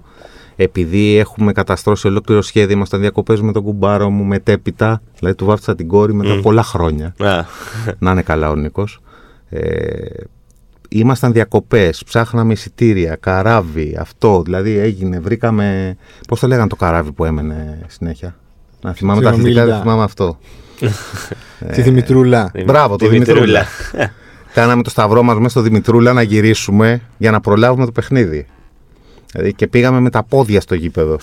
επειδή έχουμε καταστρώσει ολόκληρο σχέδιο, ήμασταν διακοπές με τον κουμπάρο μου μετέπειτα. Δηλαδή του βάφτισα την κόρη μετά Μμ. πολλά χρόνια. Α, Να είναι καλά ο Νίκος. Ε, ήμασταν διακοπές, ψάχναμε εισιτήρια, καράβι, αυτό. Δηλαδή έγινε, βρήκαμε. Πώς το λέγανε το καράβι που έμενε συνέχεια; Να θυμάμαι τα Στην αθλητικά, δεν Ομίλδα. θυμάμαι αυτό. Τη Δημητρούλα. Μπράβο, το τη Δημητρούλα. Κάναμε το σταυρό μας μέσα στο Δημητρούλα να γυρίσουμε για να προλάβουμε το παιχνίδι. Δηλαδή και πήγαμε με τα πόδια στο γήπεδο.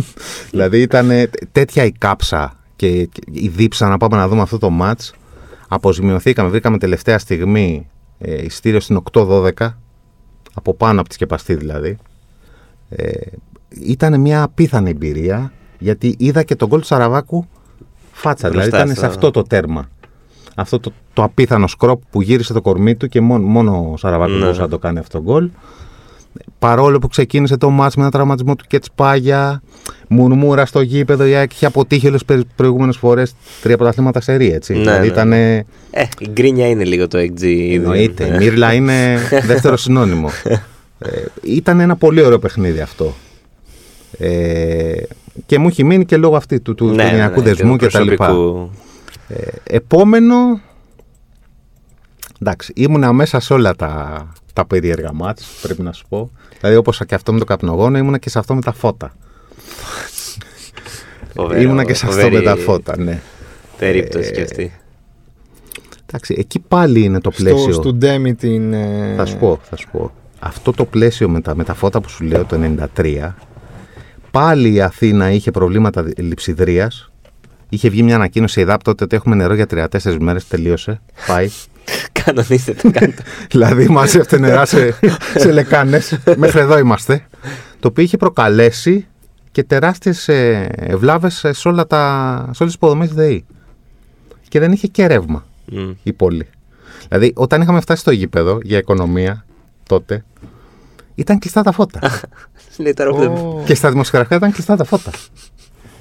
δηλαδή ήταν τέτοια η κάψα και, και η δίψα να πάμε να δούμε αυτό το μάτς. Αποζημιωθήκαμε, βρήκαμε τελευταία στιγμή ε, ειστήριο στην 8-12, από πάνω από τη σκεπαστή δηλαδή. Ε, ήταν μια απίθανη εμπειρία γιατί είδα και τον γκολ του Σαραβάκου φάτσα. δηλαδή Μπροστά ήταν σε στο- αυτό το τέρμα. Αυτό το, το απίθανο σκρόπ που γύρισε το κορμί του και μόνο, μόνο ο Σαραβάκου Ναι. μπορούσε να το κάνει αυτό το γκολ. Παρόλο που ξεκίνησε το μάτς με ένα τραυματισμό του Κετσπάγια, μουρμούρα στο γήπεδο, η ΑΕΚ είχε αποτύχει όλες τις προηγούμενες φορές τρία πρωταθλήματα σε ρί, έτσι. Ναι, δηλαδή ναι. ήταν Ε, η γκρίνια είναι λίγο το XG. ήδη. Εννοείται. Ε. Η Μύρλα είναι δεύτερο συνώνυμο. Ε, ήταν ένα πολύ ωραίο παιχνίδι αυτό. Ε, και μου έχει μείνει και λόγω αυτή του, του Ναι, ναι, οικογενειακού ναι, δεσμού του και τα λοιπά. προσωπικού. Ε, επόμενο, εντάξει, ήμουνα μέσα σε όλα τα, τα περίεργα μάτς, πρέπει να σου πω. Δηλαδή όπως και αυτό με το καπνογόνο, ήμουνα και σε αυτό με τα φώτα. Φοβερό, ήμουνα και σε αυτό φοβερή με τα φώτα, ναι. Περίπτωση Ε, κι αυτή. Εντάξει, εκεί πάλι είναι το πλαίσιο. Στο, στο Ντέμι την. ε, Θα σου πω, θα σου πω. Αυτό το πλαίσιο με τα, με τα φώτα που σου λέω το 93, πάλι η Αθήνα είχε προβλήματα δι- λειψιδρίας. Είχε βγει μια ανακοίνωση η ΕΔΑΠ τότε ότι έχουμε νερό για 3-4 μέρες, τελείωσε. Πάει. Κανονίστε το κάτω. δηλαδή μαζεύτε νερά σε, σε λεκάνες. Μέχρι εδώ είμαστε. Το οποίο είχε προκαλέσει και τεράστιες ε, βλάβες σε, όλα τα, σε όλες τις υποδομές ΔΕΗ. Και δεν είχε και ρεύμα Μμ. η πόλη. Δηλαδή, όταν είχαμε φτάσει στο γήπεδο για οικονομία τότε, ήταν κλειστά τα φώτα. Λέει τώρα που δεν- Ω, και στα δημοσιογραφικά ήταν κλειστά τα φώτα.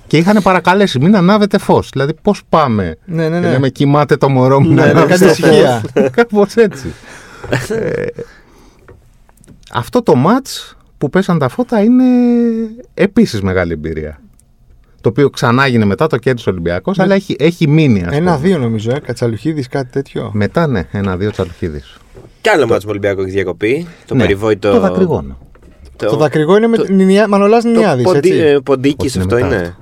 Και είχαν παρακαλέσει, μην ανάβετε φως. Δηλαδή, πώς πάμε. Ναι, ναι, Και ναι. λέμε, κοιμάται το μωρό μου Ναι, να ναι, ανάβει κάντε το ησυχία. φως». Κάπως έτσι. Ε, αυτό το μάτς που πέσαν τα φώτα είναι επίσης μεγάλη εμπειρία. Το οποίο ξανά έγινε μετά, το κέρδισε ο Ολυμπιακός, Ναι. αλλά έχει, έχει μείνει, ας πούμε. Ένα-δύο νομίζω, ε. Κατσαλουχίδης, κάτι τέτοιο. Μετά, ναι, ένα-δύο τσαλουχίδης. Κι άλλο μάτσο με Ολυμπιακό έχεις διακοπή. Το Ναι, περιβόητο. Το δακρυγόνο. Το δακρυγό είναι με το- την Νινιά- Μανολάς Νινιάδης, έτσι. Ποντίκης Όχι, είναι αυτό μετά είναι.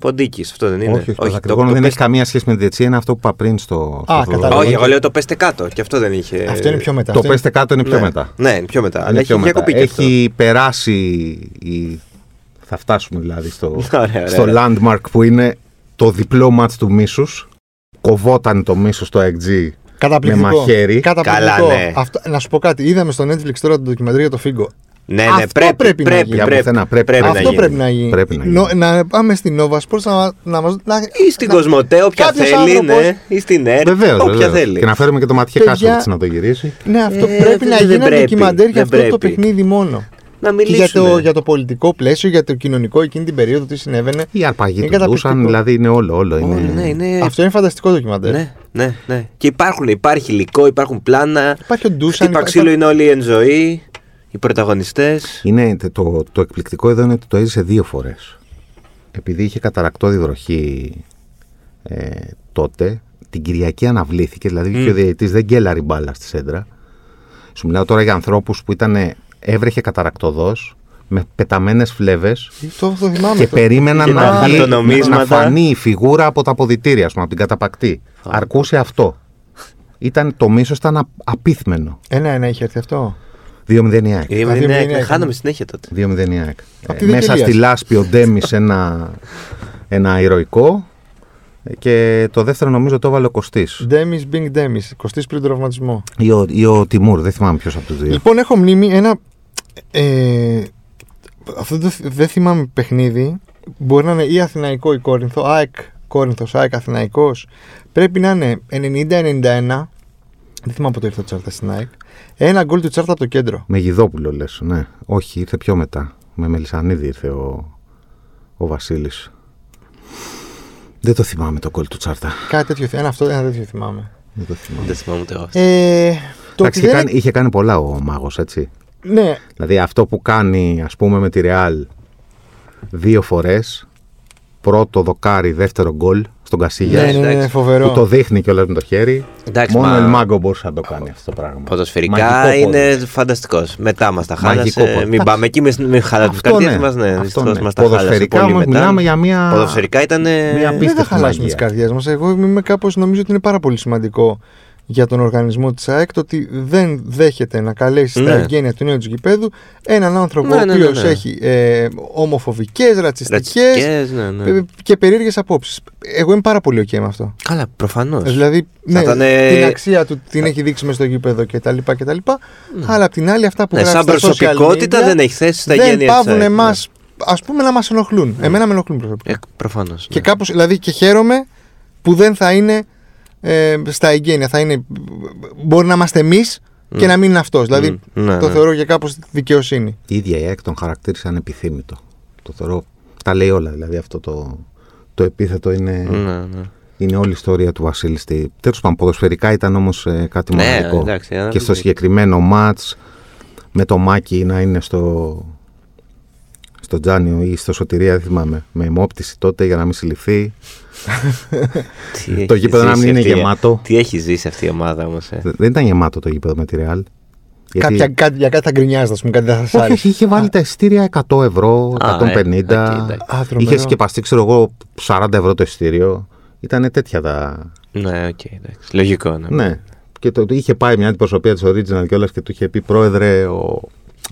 Ποντίκης αυτό δεν είναι; όχι, όχι, το δακρυγόνο δεν πες- έχει καμία σχέση με τη διετσία, είναι αυτό που είπα πριν στο. στο Α, Θοδωρή. κατάλαβα. Όχι, εγώ λέω το πέστε κάτω. Και αυτό δεν είχε. Αυτό είναι πιο μετά. Το Αυτό είναι- πέστε κάτω είναι πιο Ναι. μετά. Ναι, είναι πιο μετά. Είναι Αλλά έχει πιο μετά. διακοπή και αυτό. Έχει περάσει η... Θα φτάσουμε δηλαδή στο, Ωραία, ωραία, στο ωραία. landmark που είναι το διπλό μάτς του μίσους. Κοβόταν το μίσος στο XG Καταπληκτικό. με μαχαίρι. Καταπληκτικό. Καλά, ναι. Αυτό, να σου πω κάτι. Είδαμε στο Netflix τώρα το ντοκιμαντρί για το Φίγκο. Ναι, ναι, Αυτό πρέπει, πρέπει να πρέπει, γίνει. Για πρέπει, πουθενά, πρέπει. πρέπει Αυτό να Αυτό γίνει. πρέπει να γίνει. Πρέπει να γίνει. Νο- να πάμε στην Nova Sports να, να μας... Να, Ή στην να- Κοσμοτέ, όποια κάποιος θέλει, άνθρωπος- ναι. Ή στην ΕΡΤ, Βεβαίως. όποια θέλει. Και να φέρουμε και το Ματιέ Παιδιά- Κάσοβιτς να το γυρίσει. Ναι, αυτό Ε, πρέπει δεν- να δεν γίνει ένα πρέπει, ντοκιμαντέρ για δεν αυτό το πρέπει. παιχνίδι μόνο. Να Και για μιλήσουμε. το, για το πολιτικό πλαίσιο, για το κοινωνικό εκείνη την περίοδο, τι συνέβαινε. Η αρπαγή Είναι του Ντούσαν, καταπληκτικό. δηλαδή είναι όλο. όλο είναι... Όλοι, ναι, είναι... Αυτό είναι φανταστικό ντοκιμαντέρ. Ναι, ναι, ναι. Και υπάρχουν, υπάρχει υλικό, υπάρχουν πλάνα. Υπάρχει ο Ντούσαν. Χτύπα ξύλο είναι όλοι εν ζωή. Οι πρωταγωνιστές. Είναι, το, το εκπληκτικό εδώ είναι ότι το έζησε δύο φορές. Επειδή είχε καταρακτώδη βροχή ε, τότε, την Κυριακή αναβλήθηκε, δηλαδή Μμ. και ο διαιτητής δεν γκέλαρε η μπάλα στη σέντρα. Σου μιλάω τώρα για ανθρώπους που ήταν, έβρεχε καταρακτοδός, με πεταμένες φλέβες Το, το θυμάμαι. και το- περίμεναν Και να, τα βγει, χαρτονομίσματα. να φανεί η φιγούρα από τα αποδητήρια, ας πούμε, από την καταπακτή. Αρκούσε αυτό. Ήταν, το μίσος ήταν α- απίθμενο. Ένα-ένα είχε έρθει αυτό. 2-0 η ΑΕΚ. Είναι, δύο είναι, μηδενιά χάναμε είχαμε. συνέχεια τότε. 2-0 η ΑΕΚ. Απ' Ε, τη μέσα Δικελίας. στη λάσπη ο Ντέμις ένα, ένα ηρωικό ε, και το δεύτερο νομίζω το έβαλε ο Κωστής Ντέμις Μπινγκ Ντέμις. Κοστή πριν τραυματισμό. ή ο, ή ο Τιμούρ, δεν θυμάμαι ποιος από τους δύο. Λοιπόν, έχω μνήμη ένα. Ε, αυτό το, θ- δεν θυμάμαι παιχνίδι. Μπορεί να είναι ή Αθηναϊκό ή Κόρινθο. ΑΕΚ Κόρινθος, ΑΕΚ Αθηναϊκός. Πρέπει να είναι 90-91. Δεν θυμάμαι πότε ήρθε ο Τσάρτας στην ΑΕΚ. Ένα γκολ του Τσάρτα από το κέντρο. Με Γιδόπουλο λες, ναι. Όχι, ήρθε πιο μετά. Με Μελισανίδη ήρθε ο, ο Βασίλης. Δεν το θυμάμαι το κόλ του Τσάρτα. Κάτι τέτοιο. θυ- Ένα, αυτό, ένα τέτοιο θυμάμαι. Δεν το θυμάμαι. Δεν θυμάμαι ούτε εγώ. Ε, το Εντάξει, ότι είχε, δεν- κάνει, είχε κάνει πολλά ο μάγος, έτσι. Ναι, Δηλαδή αυτό που κάνει, ας πούμε, με τη Ρεάλ δύο φορές. Πρώτο δοκάρι, δεύτερο γκολ στον Κασίγια. Ναι, ναι, ναι, εντάξει. φοβερό. Που το δείχνει κιόλας με το χέρι. Εντάξει, Μόνο μα- ο Ελμάγκο μπορούσε να το κάνει αυτό το πράγμα. Ποδοσφαιρικά Μαγικό είναι πόδι. φανταστικός. Μετά μας τα Μαγικό χάλασε. πόδι. Μην πάμε εκεί, μην, μην χαλάσουμε τι Αυτό καρδιές ναι. μας. Ναι, Αυτό δυστυχώς ναι. μας τα χάλασε Ποδοσφαιρικά πολύ όμως μετά. μιλάμε για μια- Ποδοσφαιρικά ήταν. μια Δεν θα απίστευτη χαλάσουμε τις μαγεία. καρδιές μας. Εγώ είμαι κάπω νομίζω ότι είναι πάρα πολύ σημαντικό για τον οργανισμό της ΑΕΚ το ότι δεν δέχεται να καλέσει στα Ναι. εγγένεια του νέου του γηπέδου έναν άνθρωπο Ναι, ο ναι, ναι, οποίος ναι. έχει ε, ομοφοβικές, ρατσιστικές Ρατσιστικές, ναι, ναι. και περίεργες απόψεις. Εγώ είμαι πάρα πολύ OK με αυτό. Καλά, προφανώς. Δηλαδή, ναι, ήταν, την αξία του την έχει δείξει με στο γήπεδο κτλ. κτλ. Αλλά απ' την άλλη, αυτά που Ναι, γράφει σαν στα social προσωπικότητα media δεν έχει θέση στα δεν γένεια της πάβουν ΑΕΚ, εμά, ναι. ας πούμε, να μας ενοχλούν. Εμένα με ενοχλούν προσωπικά. Ε, προφανώς. Και κάπως, δηλαδή και χαίρομαι που δεν θα είναι ε, στα εγγένεια. Θα είναι, μπορεί να είμαστε εμείς και να μην είναι αυτός. Δηλαδή Μμ, ναι, το ναι. θεωρώ για κάπως δικαιοσύνη. Η ίδια η ΑΕΚ τον χαρακτήρισε ανεπιθύμητο. Το θεωρώ. Τα λέει όλα. Δηλαδή αυτό το, το επίθετο είναι, Ναι, ναι. είναι όλη η ιστορία του Βασίλη. Τέλος πάντων, ποδοσφαιρικά ήταν όμως κάτι Ναι, μοναδικό. εντάξει, ένα και στο δίκιο. συγκεκριμένο ματ με το Μάκη να είναι στο, στο Τζάνειο ή στο Σωτηρία, δεν θυμάμαι. Με αιμόπτηση τότε για να μην συλληφθεί. Τι έχεις Το γήπεδο να ζήσει μην είναι αυτή η- γεμάτο. Τι έχει ζήσει αυτή η ομάδα όμως. Ε; Δεν ήταν γεμάτο το γήπεδο με τη Ρεάλ. Κάποια, κάτι, για κάτι θα γκρινιάζετε, ας πούμε, κάτι δεν θα σας Όχι, άρεσε. όχι, είχε βάλει τα εισιτήρια 100 ευρώ, 150. Α, ε, οκ, εντάξει. Α, τρομερό. είχε σκεπαστή, ξέρω εγώ, 40 ευρώ το εισιτήριο. Ήταν τέτοια τα. Ναι, οκ, εντάξει. Λογικό. Ναι. Ναι. Και το, είχε πάει μια αντιπροσωπεία της Original κιόλας και του είχε πει Πρόεδρε, ο,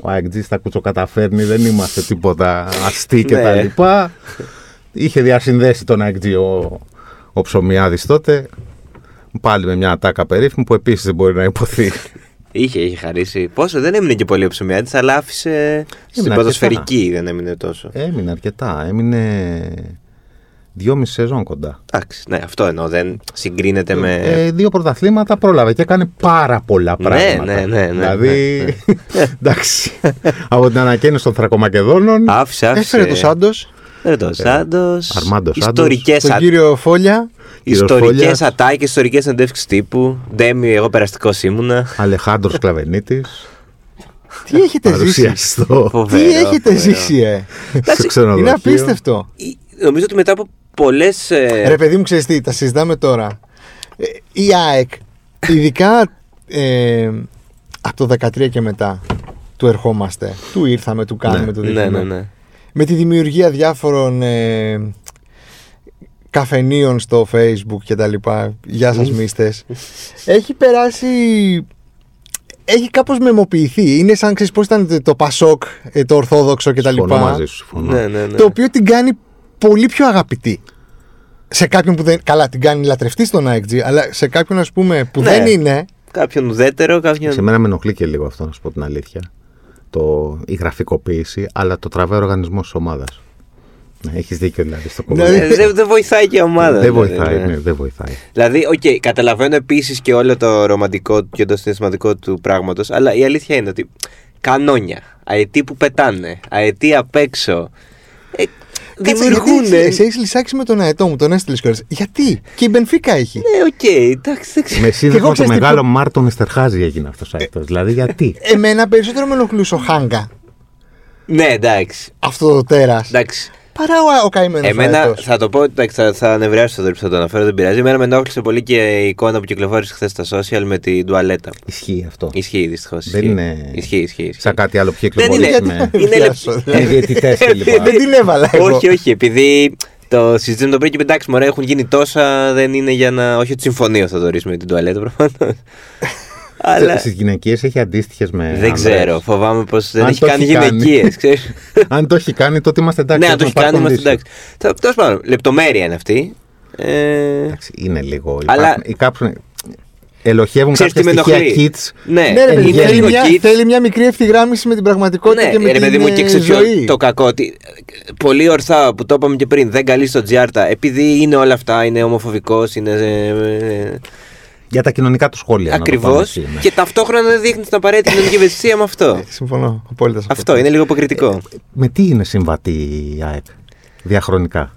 ο AXG τα κουτσοκαταφέρνει, δεν είμαστε τίποτα αστεί και Ναι. τα λοιπά. είχε διασυνδέσει τον AXG ο, ο Ψωμιάδης τότε. Πάλι με μια ατάκα περίφημη που επίσης δεν μπορεί να υποθεί. Είχε, είχε χαρίσει. Πόσο δεν έμεινε και πολύ ο ψωμιάτη, αλλά άφησε. Στην αρκετά. ποδοσφαιρική δεν έμεινε τόσο. Έμεινε αρκετά. Έμεινε δυόμιση σεζόν κοντά. Εντάξει, ναι, αυτό εννοώ. Δεν συγκρίνεται με. Ε, δύο πρωταθλήματα πρόλαβε και έκανε πάρα πολλά Ναι, πράγματα. ναι, ναι, ναι, δηλαδή. εντάξει. από την ανακαίνιση των Θρακομακεδόνων. Άφησε, άφησε. Έφερε το Σάντος, Έφερε το Σάντος. Αρμάντο Σάντος. Ιστορικές τον κύριο Φόλια. Κύριος Ιστορικές Φόλιας. ατάκες, ιστορικές συνεντεύξεις τύπου. Ντέμι, εγώ περαστικός ήμουνα. Αλεχάνδρος Κλαβενίτης. Τι έχετε ζήσει; Παρουσιαστό. Φοβερό, Τι έχετε φοβερό. ζήσει, ε; στο ξενοδοχείο. Είναι απίστευτο. Ε, Νομίζω ότι μετά από πολλές. Ρε παιδί μου, ξέρεις τι, τα συζητάμε τώρα. Ε, η ΑΕΚ, ειδικά ε, από το 13 και μετά, του ερχόμαστε, του ήρθαμε, του κάνουμε, Ναι. του Ναι, δείχνουμε. ναι, ναι. Με τη δημιουργία διάφορων ε, καφενείων στο facebook και τα λοιπά, γεια σας μίστες, έχει περάσει... Έχει κάπως μεμοποιηθεί. Είναι σαν ξέρεις πώς ήταν το Πασόκ, ε, το Ορθόδοξο και τα Συμφωνώ λοιπά. μαζί σου. συμφωνώ. ναι, ναι, ναι. Το οποίο την κάνει πολύ πιο αγαπητή. Σε κάποιον που δεν. Καλά, την κάνει λατρευτή στον AXG, αλλά σε κάποιον, ας πούμε, που Ναι. δεν είναι. Κάποιον ουδέτερο, κάποιον. Σε μένα με ενοχλεί και λίγο αυτό, να σου πω την αλήθεια. Το, η γραφικοποίηση, αλλά το τραβάει ο οργανισμός της ομάδας. Ναι, Έχεις δίκιο δηλαδή στο κομμάτι. Δηλαδή- Ε, Δεν δεν βοηθάει και η ομάδα. δεν δηλαδή, βοηθάει, ναι. ναι, δεν βοηθάει. Δηλαδή, οκ, καταλαβαίνω επίσης και όλο το ρομαντικό και το συναισθηματικό του πράγματος, αλλά η αλήθεια είναι ότι κανόνια, αετοί που πετάνε, αετοί απ' έξω. Ε, Κάτσε, δημιουργούν. γιατί Εσύ έχεις λυσάξει με τον αετό μου, τον έστειλες κιόλας. Γιατί; Και η Μπενφίκα έχει. Ναι, οκ, εντάξει, δεν ξέρω. Με σύνδεσμο το ξέρεις τι μεγάλο Μάρτον Εστερχάζη έγινε αυτός ο αίτο. Δηλαδή γιατί; Εμένα περισσότερο με ενοχλούσε ο Χάγκα Ναι, εντάξει. αυτό το τέρας. εντάξει. Παρά ο, ο καημένο Εμένα θα το πω, εντάξει, θα, θα ανεβριάσω το που θα το αναφέρω, δεν πειράζει. Εμένα με ενόχλησε πολύ και η εικόνα που κυκλοφόρησε χθες στα social με την τουαλέτα. Ισχύει αυτό. Ισχύει δυστυχώς. Δεν είναι Ισχύει, ισχύει. ισχύει. Σαν κάτι άλλο που έχει Δεν είναι. κυκλοφορήσει με. Είναι Πιάσω, λε- δηλαδή. με διαιτητές και λοιπά. Δεν την έβαλα εγώ. όχι, όχι, επειδή το συζητήσαμε το πριν και εντάξει, μωρέ, έχουν γίνει τόσα, δεν είναι για να. Όχι ότι συμφωνεί θα το ορίσουμε την τουαλέτα προφανώς. Αλλά Στις γυναικείες έχει αντίστοιχες με. δεν άνδρες. ξέρω, φοβάμαι πως δεν Αν έχει το κάνει έχει κάνει. γυναικείες. Αν το έχει κάνει, τότε είμαστε εντάξει. Ναι, αν το έχει έχουμε κάνει, πάρει είμαστε condition. εντάξει. Τέλος πάντων, λεπτομέρεια είναι αυτή. Ε, Εντάξει, είναι λίγο. Αλλά- υπάρχουν- ή κάποιοι ελοχεύουν Ξέρεις κάποια τι με στοιχεία ενοχλεί; kits. Ναι, Ναι, ρε παιδί, είναι θέλει, λίγο μια, kids. θέλει μια μικρή ευθυγράμμιση με την πραγματικότητα Ναι, και με ρε παιδί την μου, και ε, ξέρεις ποιο- ζωή. το κακό. Ότι, ε, πολύ ορθά που το είπαμε και πριν, δεν καλείς στο Τζιάρτα. Επειδή είναι όλα αυτά, είναι ομοφοβικός, είναι. Ε, Για τα κοινωνικά του σχόλια. να το Ακριβώς. πάμε εκεί, ναι. Και ταυτόχρονα δεν δείχνει την απαραίτητη κοινωνική ευαισθησία με αυτό. Συμφωνώ απόλυτα σε Αυτό είναι λίγο υποκριτικό. Με τι είναι συμβατή η ΑΕΚ διαχρονικά;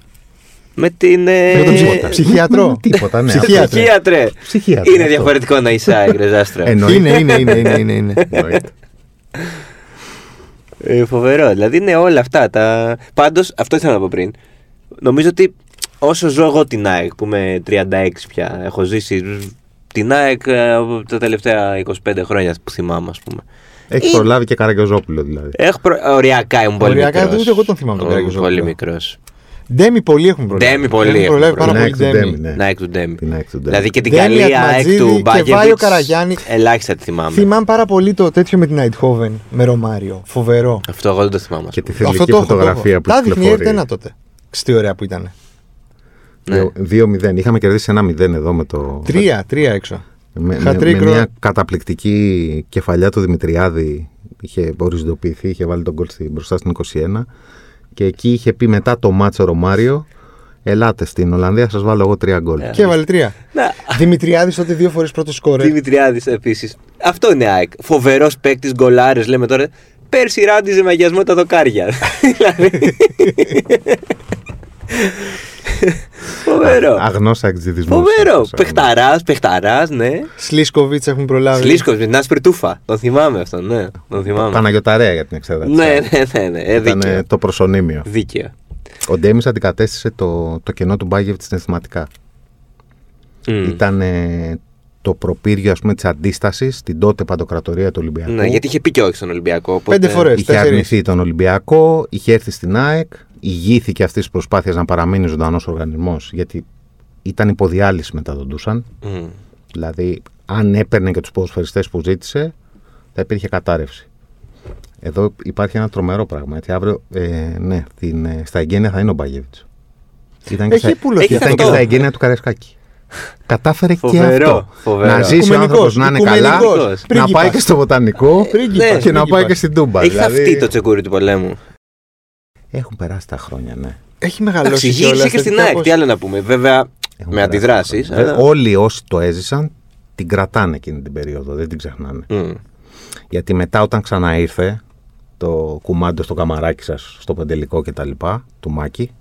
Με την. ε, Με τον Τίποτα. ψυχ- ψυχιατρό. Με Τίποτα, ναι. Ψυχίατρο. Ψυχίατρε. Ψυχίατρο, Είναι αυτό. διαφορετικό να είσαι άγρε, Άστρα. Εννοείται. Είναι, είναι, είναι, είναι, είναι, είναι. Εννοείται. Ε, φοβερό. Δηλαδή είναι όλα αυτά. Τα... Πάντως, αυτό ήθελα να πω πριν. Νομίζω ότι όσο ζω εγώ την ΑΕΚ που είμαι 36 πια, έχω ζήσει την ΑΕΚ ε, από τα τελευταία 25 χρόνια που θυμάμαι, ας πούμε. Έχεις Ε, προλάβει και Καραγκιόζόπουλο δηλαδή. Έχω προ... Οριακά ήμουν πολύ Οριακά, μικρός. ούτε εγώ τον θυμάμαι τον Ήμουν Καραγκιόζοπουλο. Πολύ μικρός. Ντέμι πολλοί έχουν προλάβει. Ντέμι πολλοί Έχουν έχουν προλάβει πάρα προλάβει. πολύ Την ΑΕΚ του Ντέμι. Ντέμι, ναι. Να εκ του Ντέμι. Την ΑΕΚ του Ντέμι. Δηλαδή και την Ντέμι, καλή ΑΕΚ Ατματζίδη του και Μπάγκεβιτς Βάιο Καραγιάννη. Ελάχιστα τη θυμάμαι. Θυμάμαι πάρα πολύ το τέτοιο με την Αιτχόβεν με Ρωμάριο. Φοβερό. Αυτό εγώ δεν το θυμάμαι. ας Και τη πούμε. Αυτό θηλυκή το έχω, το φωτογραφία έχω. που Τα δείχνει η κυκλοφορεί. Ερτένα τότε. Ξέρετε τι ωραία που ήταν. Ναι. Δύο- 2-0. Είχαμε κερδίσει ένα 0 εδώ με το. Τρία, τρία έξω. Με, με, Χατρίκ με ρο- μια καταπληκτική κεφαλιά του Δημητριάδη είχε οριζοντοποιηθεί, είχε βάλει τον γκολ στη- μπροστά στην 21 και εκεί είχε πει μετά το μάτσο Ρωμάριο Ελάτε στην Ολλανδία, σας βάλω εγώ τρία γκολ. Ε. Και έβαλε τρία. Να, Δημητριάδης τότε δύο φορές πρώτο σκόρε. Δημητριάδης επίσης. Αυτό είναι ΑΕΚ. Φοβερός παίκτης, γκολάρε, λέμε τώρα. Πέρσι ράντιζε μαγιασμό τα δοκάρια. δηλαδή. Φοβερό. Αγνός αξιδισμός. Φοβερό. αυτός, Πεχταρά, πεχταρά, ναι. Σλίσκοβιτς έχουν προλάβει. Σλίσκο με την άσπρη τούφα. Τον θυμάμαι αυτόν, ναι. Τον θυμάμαι. Παναγιωταρέα για την εξέδρα. Ναι, ναι, ναι. ναι. Ε, Ήταν δίκαιο. το προσωνύμιο. Δίκαιο. Ο Ντέμις αντικατέστησε το, το κενό του Μπάγεβιτ συναισθηματικά. Μμ. Ήταν ε, το προπύργιο ας πούμε της αντίστασης στην τότε παντοκρατορία του Ολυμπιακού. Ναι, γιατί είχε πει και όχι στον Ολυμπιακό. οπότε- Πέντε φορές. Είχε τέσσερις. αρνηθεί τον Ολυμπιακό, είχε έρθει στην ΑΕΚ, ηγήθηκε αυτής της προσπάθειας να παραμείνει ζωντανός οργανισμός, γιατί ήταν υποδιάλυση μετά τον Ντούσαν. Μμ. Δηλαδή, αν έπαιρνε και τους ποδοσφαιριστές που ζήτησε, θα υπήρχε κατάρρευση. Εδώ υπάρχει ένα τρομερό πράγμα. Έτσι, αύριο, ε, ναι, την, ε, στα εγγένεια θα είναι ο Μπάγεβιτ. Ήταν, και Έχει στα, πουλωθεί Έχει ήταν και αυτό. στα εγγένεια του Καρεσκάκη. Κατάφερε και Φοβερό, αυτό. φοβερό. Να ζήσει ο Οικουμενικός, άνθρωπο να είναι καλά, οικουμενικός, να πρίγκιπας. πάει και στο βοτανικό Πρίγκιπας, Ναι, και να πάει πρίγκιπας. και στην Τούμπα. Έχει δηλαδή. θαυτεί το τσεκούρι του πολέμου. Έχουν περάσει τα χρόνια, ναι. Έχει Εντάξει, μεγαλώσει γύρισε κιόλας, και στην κάπως- ΑΕΚ. Τι άλλο να πούμε. Βέβαια, Έχουν με περάσει αντιδράσεις. τα χρόνια. Όλοι όσοι το έζησαν την κρατάνε εκείνη την περίοδο, δεν την ξεχνάνε. Γιατί μετά όταν ξαναήρθε το κουμάντο στο καμαράκι σας, στο πεντελικό και τα λοιπά, του Μάκη,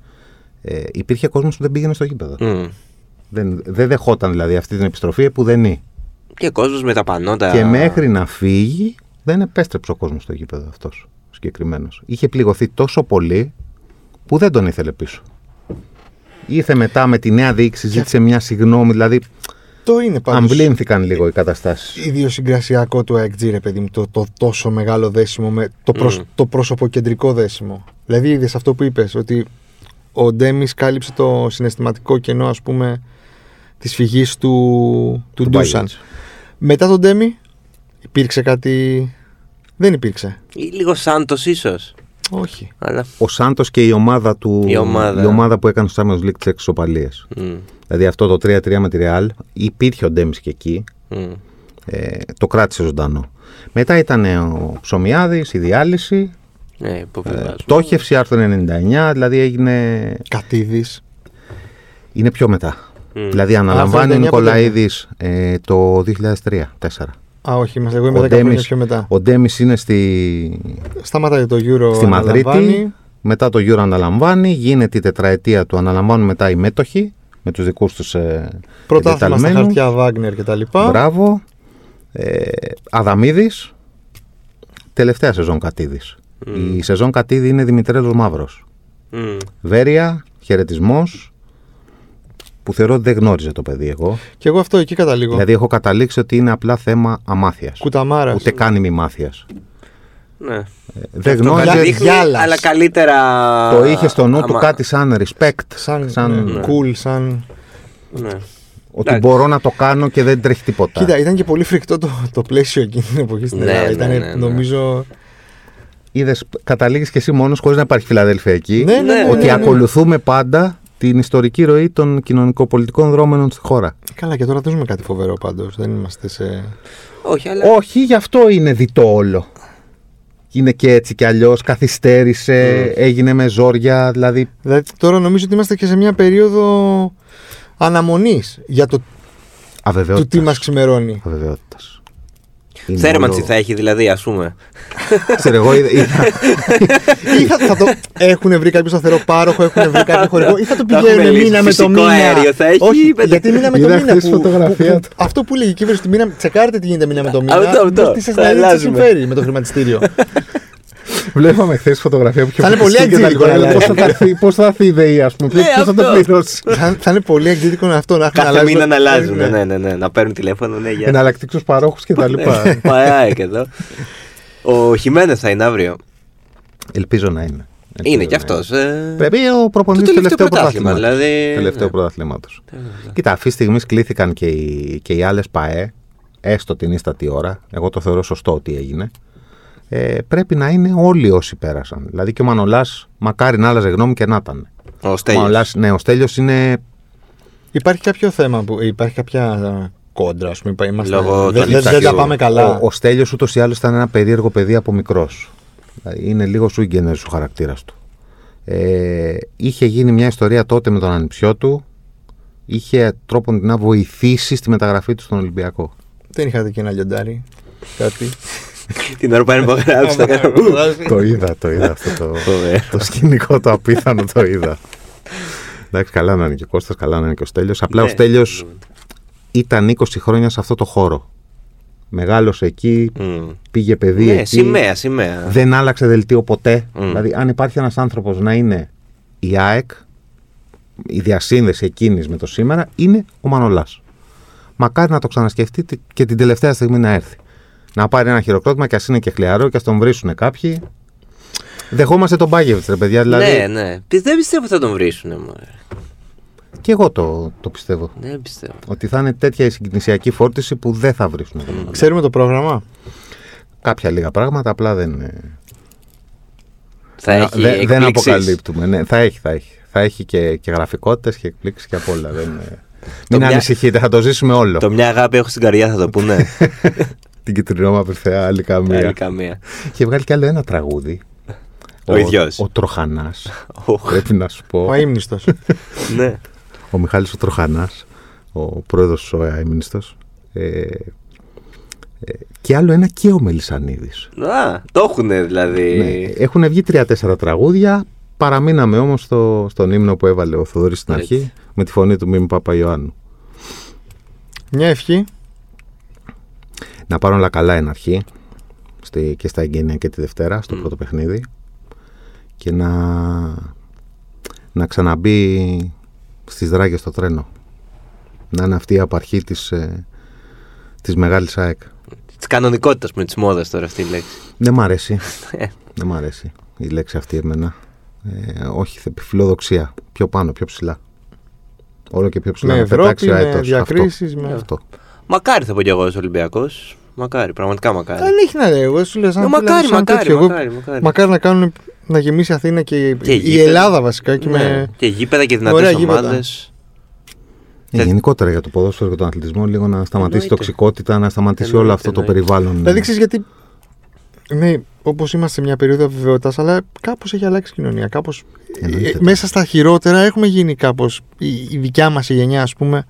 ε, υπήρχε κόσμος που δεν πήγαινε στο γήπεδο. Δεν, δεν δεχόταν δηλαδή αυτή την επιστροφή που δεν είναι. Και κόσμος με τα πανότα. Και μέχρι να φύγει δεν επέστρεψε ο κόσμος στο γήπεδο αυτός ο συγκεκριμένος. Είχε πληγωθεί τόσο πολύ που δεν τον ήθελε πίσω. Ήρθε μετά με τη νέα διοίκηση, ζήτησε μια συγγνώμη, δηλαδή Το είναι πάντως αμβλύνθηκαν λίγο οι καταστάσεις. ιδιοσυγκρασιακό του AXG, ρε παιδί μου, το, το τόσο μεγάλο δέσιμο με το, προσ, Μμ. το προσωποκεντρικό δέσιμο. Δηλαδή, είδες αυτό που είπες, ότι ο Ντέμις κάλυψε το συναισθηματικό κενό, ας πούμε, της φυγής του, του, Του Ντούσαν. Μπάγεβιτς. Μετά τον Ντέμι, υπήρξε κάτι. Δεν υπήρξε. Ή λίγο Σάντος ίσως. Όχι. Αλλά. Ο Σάντος και η ομάδα του. Η ομάδα. η ομάδα που έκανε στο Champions League τι εξωπαλίε. μ, Δηλαδή αυτό το 3-3 με τη Real, υπήρχε ο Ντέμις και εκεί. μ. Ε, το κράτησε ζωντανό. Μετά ήταν ο Ψωμιάδης, η διάλυση, Ναι, ε, υποβιβάζω. πτώχευση άρθρο 99, δηλαδή έγινε. Κατήδης. Είναι πιο μετά. Μ. Δηλαδή αναλαμβάνει ο 99 Νικολαίδης ε, το 2003-2004. Α, όχι, είμαστε εγώ είμαι Ο 10 χρόνια Ντέμις- πιο μετά. Ο Ντέμις είναι στη, Σταματάει το Euro. στη Μαδρίτη. αναλαμβάνει. Μετά το Euro αναλαμβάνει. Γίνεται η τετραετία του. Αναλαμβάνουν μετά οι μέτοχοι με τους δικούς τους ε, Πρωτάθλημα στα εντεταλμένους. χαρτιά Βάγνερ και τα λοιπά. Μπράβο. Ε, Αδαμίδης. Τελευταία σεζόν Κατίδης. Μμ. Η σεζόν Κατίδη είναι Δημητρέλος Μαύρος. Μ. Βέρεια, χαιρετισμός. Που θεωρώ ότι δεν γνώριζε το παιδί εγώ. Και εγώ αυτό εκεί καταλήγω. Δηλαδή έχω καταλήξει ότι είναι απλά θέμα αμάθειας. Κουταμάρας. Ούτε καν ημιμάθειας. Ναι. Ε, δεν Αυτό γνώριζε. κάτι Για- δείχνει, γυάλας. αλλά καλύτερα. Το είχε στο νου του άμα- κάτι σαν respect. Σαν, σαν ναι, ναι. cool, σαν. Ναι. ότι Εντάξει. μπορώ να το κάνω και δεν τρέχει τίποτα. Κοίτα, ήταν και πολύ φρικτό το, το πλαίσιο εκείνη την εποχή στην Ναι, Ελλάδα. ναι, Ήταν, ναι, ναι. νομίζω. Είδες, καταλήγεις και εσύ μόνος χωρίς να υπάρχει Φιλαδέλφια εκεί. Ναι, ναι, ναι, ότι ναι, ναι. ακολουθούμε πάντα την ιστορική ροή των κοινωνικοπολιτικών δρόμενων στη χώρα. Καλά, και τώρα δεν ζούμε κάτι φοβερό πάντως. Δεν είμαστε σε. Όχι, αλλά. Όχι, γι' αυτό είναι διτό όλο. Είναι και έτσι κι αλλιώς, καθυστέρησε, έγινε με ζόρια, δηλαδή. Δηλαδή, τώρα νομίζω ότι είμαστε και σε μια περίοδο αναμονής για το, το Αβεβαιότητα. τι μας ξημερώνει. Αβεβαιότητας. Θέρμανση θα έχει δηλαδή, ας πούμε. Ξέρω εγώ, είδα, είδα- ή θα, θα το έχουν βρει κάποιο σταθερό πάροχο, έχουν βρει κάποιο χορηγό, ή θα το Θα έχουμε πηγαίνουν λύσει. μήνα με το Φυσικό μήνα. αέριο θα έχει, Όχι, πέντε- γιατί μήνα με το Είδα μήνα. χθες Που, φωτογραφία που- του. αυτό που λέει η κυβέρνηση, μήνα, τσεκάρετε τι γίνεται μήνα με το μήνα. Αυτό, αυτό. μπες τι σας Θα να δείτε τι σας αλλάζουμε. συμφέρει με το χρηματιστήριο. Βλέπαμε χθες φωτογραφία που είχε Θα είναι πολύ πουλήσει και τα αγγλικό, λοιπά. αλλά- Πώς θα έρθει- Πώς θα έρθει η ΔΕΗ, ας πούμε, Ναι, ποιος θα το αυτό. πληρώσει. θα, θα είναι πολύ εκδίδικο αυτό να έχουν Κάθε αλλάζει μήνα το- να αλλάζουν. Ναι. Ναι, ναι, ναι. Να παίρνουν τηλέφωνο. Ναι, για. Εναλλακτικούς παρόχους και τα λοιπά. Πάει και εδώ. Ο Χιμένες θα είναι αύριο. Ελπίζω να είναι. Ελπίζω Είναι κι να αυτός. Πρέπει ο προπονητής Το του τελευταίο τελευταίου πρωτάθλημα, πρωταθλήματος. δηλαδή, Τελευταίο ναι. πρωταθλήματος. Κοίτα, αυτή τη στιγμή κλήθηκαν και οι, και οι άλλες ΠαΕ, έστω την ίστατη ώρα. Εγώ το θεωρώ σωστό ότι έγινε. Ε, πρέπει να είναι όλοι όσοι πέρασαν. Δηλαδή και ο Μανολάς, μακάρι να άλλαζε γνώμη και να ήταν. Ο Ο Στέλιος. Μανολάς, ναι, ο Στέλιος είναι. Υπάρχει κάποιο θέμα που υπάρχει κάποια κόντρα, ας πούμε. Είμαστε, Λόγω δεν, των δεν, δεν τα Ιψακίου. πάμε καλά. Ο, ο Στέλιος ούτως ή άλλως ήταν ένα περίεργο παιδί από μικρός. Δηλαδή είναι λίγο σου ο χαρακτήρας του. Ε, είχε γίνει μια ιστορία τότε με τον ανιψιό του. Είχε τρόπον να βοηθήσει στη μεταγραφή του στον Ολυμπιακό. Δεν είχατε και ένα λιοντάρι. Κάτι. Την ώρα που πάνε υπογράψει θα κάνω. το είδα, το είδα αυτό το, Φοβερό. το σκηνικό το απίθανο το είδα. Εντάξει, καλά να είναι και ο Κώστας, καλά να είναι και ο Στέλιος. Απλά ο Ναι. Στέλιος ήταν 20 χρόνια σε αυτό το χώρο. Μεγάλωσε εκεί, Μμ. πήγε παιδί Ναι, εκεί. σημαία, σημαία. Δεν άλλαξε δελτίο ποτέ. Μμ. Δηλαδή, αν υπάρχει ένας άνθρωπος να είναι η ΑΕΚ, η διασύνδεση εκείνης με το σήμερα, είναι ο Μανολάς. Μακάρι να το ξανασκεφτεί τε- και την τελευταία στιγμή να έρθει. Να πάρει ένα χειροκρότημα και ας είναι και χλιαρό και ας τον βρίσουν κάποιοι. Δεχόμαστε τον Μπάγεβιτς, ρε παιδιά. Δηλαδή, Ναι, ναι. Πι- Δεν πιστεύω ότι θα τον βρίσουνε. μωρέ. Και εγώ το, το πιστεύω. Δεν πιστεύω. Ότι θα είναι τέτοια η συγκινησιακή φόρτιση που δεν θα βρίσουν τον Μανολά. Ξέρουμε το πρόγραμμα. Κάποια λίγα πράγματα, απλά δεν. ε, Θα έχει δεν, δεν εκπλήξεις. αποκαλύπτουμε. Ναι, θα έχει, θα έχει. Θα έχει και, και γραφικότητες και εκπλήξεις και απ' όλα. Δεν, ε, μην μια- ανησυχείτε, θα το ζήσουμε όλο. Το μια αγάπη έχω στην καρδιά θα το πούνε. Την κυτρινόμαυρη θεά, άλλη καμία. Άλλη καμία. Είχε βγάλει κι άλλο ένα τραγούδι. Ο ίδιος. Ο Τροχανάς. Οχ, Πρέπει να σου πω. Ο αίμνηστο. Ναι. ο Μιχάλης ο Τροχανάς, ο πρόεδρος της ΟΕΑ Έμινιστος. Ε, ε, και άλλο ένα και ο Μελισανίδης. Α, το έχουνε δηλαδή. Ναι, έχουν βγει τρία-τέσσερα τραγούδια. Παραμείναμε όμως στο, στον ύμνο που έβαλε ο Θοδωρής στην Έτσι. αρχή με τη φωνή του Μίμη Παπαϊωάννου. Μια ευχή. Να πάρουν όλα καλά εν αρχή στη, και στα εγγένεια και τη Δευτέρα στο πρώτο παιχνίδι και να, να ξαναμπεί στις δράγες το τρένο. Να είναι αυτή η απαρχή της, ε, της μεγάλης ΑΕΚ. Της κανονικότητας με τη μόδα τώρα αυτή η λέξη. Δεν μ' αρέσει. Ε, Δεν μ' αρέσει η λέξη αυτή εμένα. Ε, όχι, θε- φιλοδοξία. Πιο πάνω, πιο ψηλά. Όλο και πιο ψηλά. Με να Ευρώπη, πετάξει ο με αέτος. διακρίσεις, Αυτό. με- Αυτό. Μακάρι θα πω κι εγώ ως Ολυμπιακός. Μακάρι, πραγματικά μακάρι. Δεν έχει να λέει. Εγώ σου λέω σαν Ε, φίλο, μακάρι, σαν μακάρι, τέτοιο. Εγώ- μακάρι, μακάρι. μακάρι να κάνουν να γεμίσει η Αθήνα και, Και η γήπεδα. Ελλάδα βασικά. Και Ναι, με... Και γήπεδα και Ωραία δυνατές γήπεδα. ομάδες. Ε, Θε- γενικότερα για το ποδόσφαιρο και τον αθλητισμό, λίγο να σταματήσει η Εννοείται. τοξικότητα, να σταματήσει Εννοείται, όλο αυτό το εννοείται. περιβάλλον. Δηλαδή ξέρεις γιατί. Ναι, όπως είμαστε σε μια περίοδο αβεβαιότητας, αλλά κάπως έχει αλλάξει η κοινωνία. Κάπως, Εννοείται. ε, μέσα στα χειρότερα έχουμε γίνει κάπως. Η, η δικιά μας η γενιά, ας πούμε,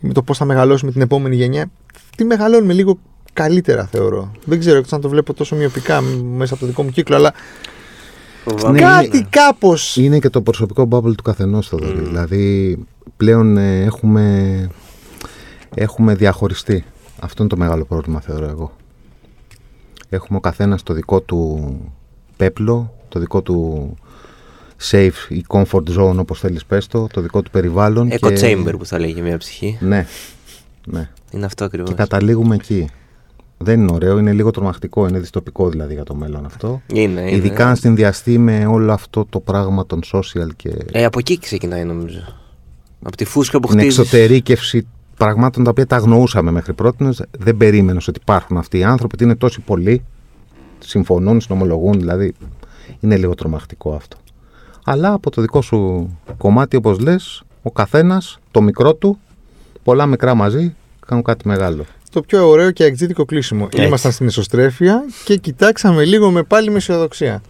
με το πώς θα μεγαλώσουμε την επόμενη γενιά, τι μεγαλώνουμε λίγο καλύτερα, θεωρώ. Δεν ξέρω, εκτός αν το βλέπω τόσο μειοπικά μ, μέσα από το δικό μου κύκλο, αλλά Φοβάμαι. Ναι, κάτι είναι- κάπω. Είναι και το προσωπικό bubble του καθενός το Mm. Δηλαδή πλέον ε, έχουμε, έχουμε διαχωριστεί. Αυτό είναι το μεγάλο πρόβλημα θεωρώ εγώ. Έχουμε ο καθένας το δικό του πέπλο, το δικό του safe ή comfort zone όπως θέλεις πες το, το δικό του περιβάλλον. Echo και- chamber που θα λέγει μια ψυχή. Ναι, ναι. Είναι αυτό ακριβώς. Και καταλήγουμε εκεί. Δεν είναι ωραίο, είναι λίγο τρομακτικό, είναι δυστοπικό δηλαδή για το μέλλον αυτό. Είναι, είναι. Ειδικά αν συνδυαστεί με όλο αυτό το πράγμα των social και Ε, από εκεί ξεκινάει νομίζω. Από τη φούσκα που την χτίζεις. εξωτερήκευση πραγμάτων τα οποία τα αγνοούσαμε μέχρι πρώτη. Δεν περίμενες ότι υπάρχουν αυτοί οι άνθρωποι, ότι είναι τόσοι πολλοί. Συμφωνούν, συνομολογούν, δηλαδή είναι λίγο τρομακτικό αυτό. Αλλά από το δικό σου κομμάτι, όπως λες, ο καθένας, το μικρό του, πολλά μικρά μαζί, κάνουν κάτι μεγάλο. Το πιο ωραίο και εκζήτικο κλείσιμο. Έτσι. Ήμασταν στην εσωστρέφεια και κοιτάξαμε λίγο με πάλι με αισιοδοξία.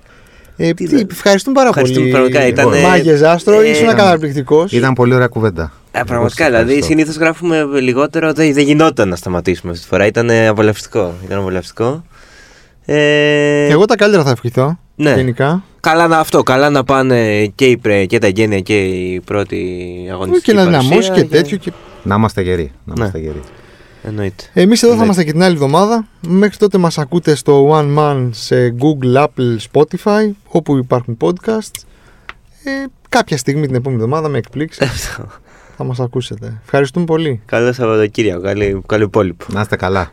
Ε, Τι τι, να- ευχαριστούμε πάρα Ευχαριστούμε, πολύ. πραγματικά, ήτανε- Μάγες Άστρο, Ε, ήσουν ήταν- καταπληκτικός. Ήταν πολύ ωραία κουβέντα. Ε, πραγματικά, Εγώ σας δηλαδή ευχαριστώ. συνήθως γράφουμε λιγότερο. Δεν, δεν γινόταν να σταματήσουμε αυτή τη φορά. Ήταν απολαυστικό. Ήταν απολαυστικό. Ε, Εγώ τα καλύτερα θα ευχηθώ. Ναι. Γενικά. Καλά να αυτό, καλά να πάνε και, οι, πρε- και τα γένεια και η πρώτη αγωνιστική Και να παρουσία δυναμώσει και τέτοιο. Και... Να είμαστε γεροί. Να Ναι. είμαστε γεροί. Εννοείται. Εμείς εδώ θα Εννοείται. είμαστε και την άλλη εβδομάδα. Μέχρι τότε μας ακούτε στο One Man σε Google, Apple, Spotify, όπου υπάρχουν podcasts. Ε, κάποια στιγμή την επόμενη εβδομάδα με εκπλήξεις θα μας ακούσετε. Ευχαριστούμε πολύ. Καλό Σαββατοκύριακο. Καλή, καλό υπόλοιπο. Να είστε καλά.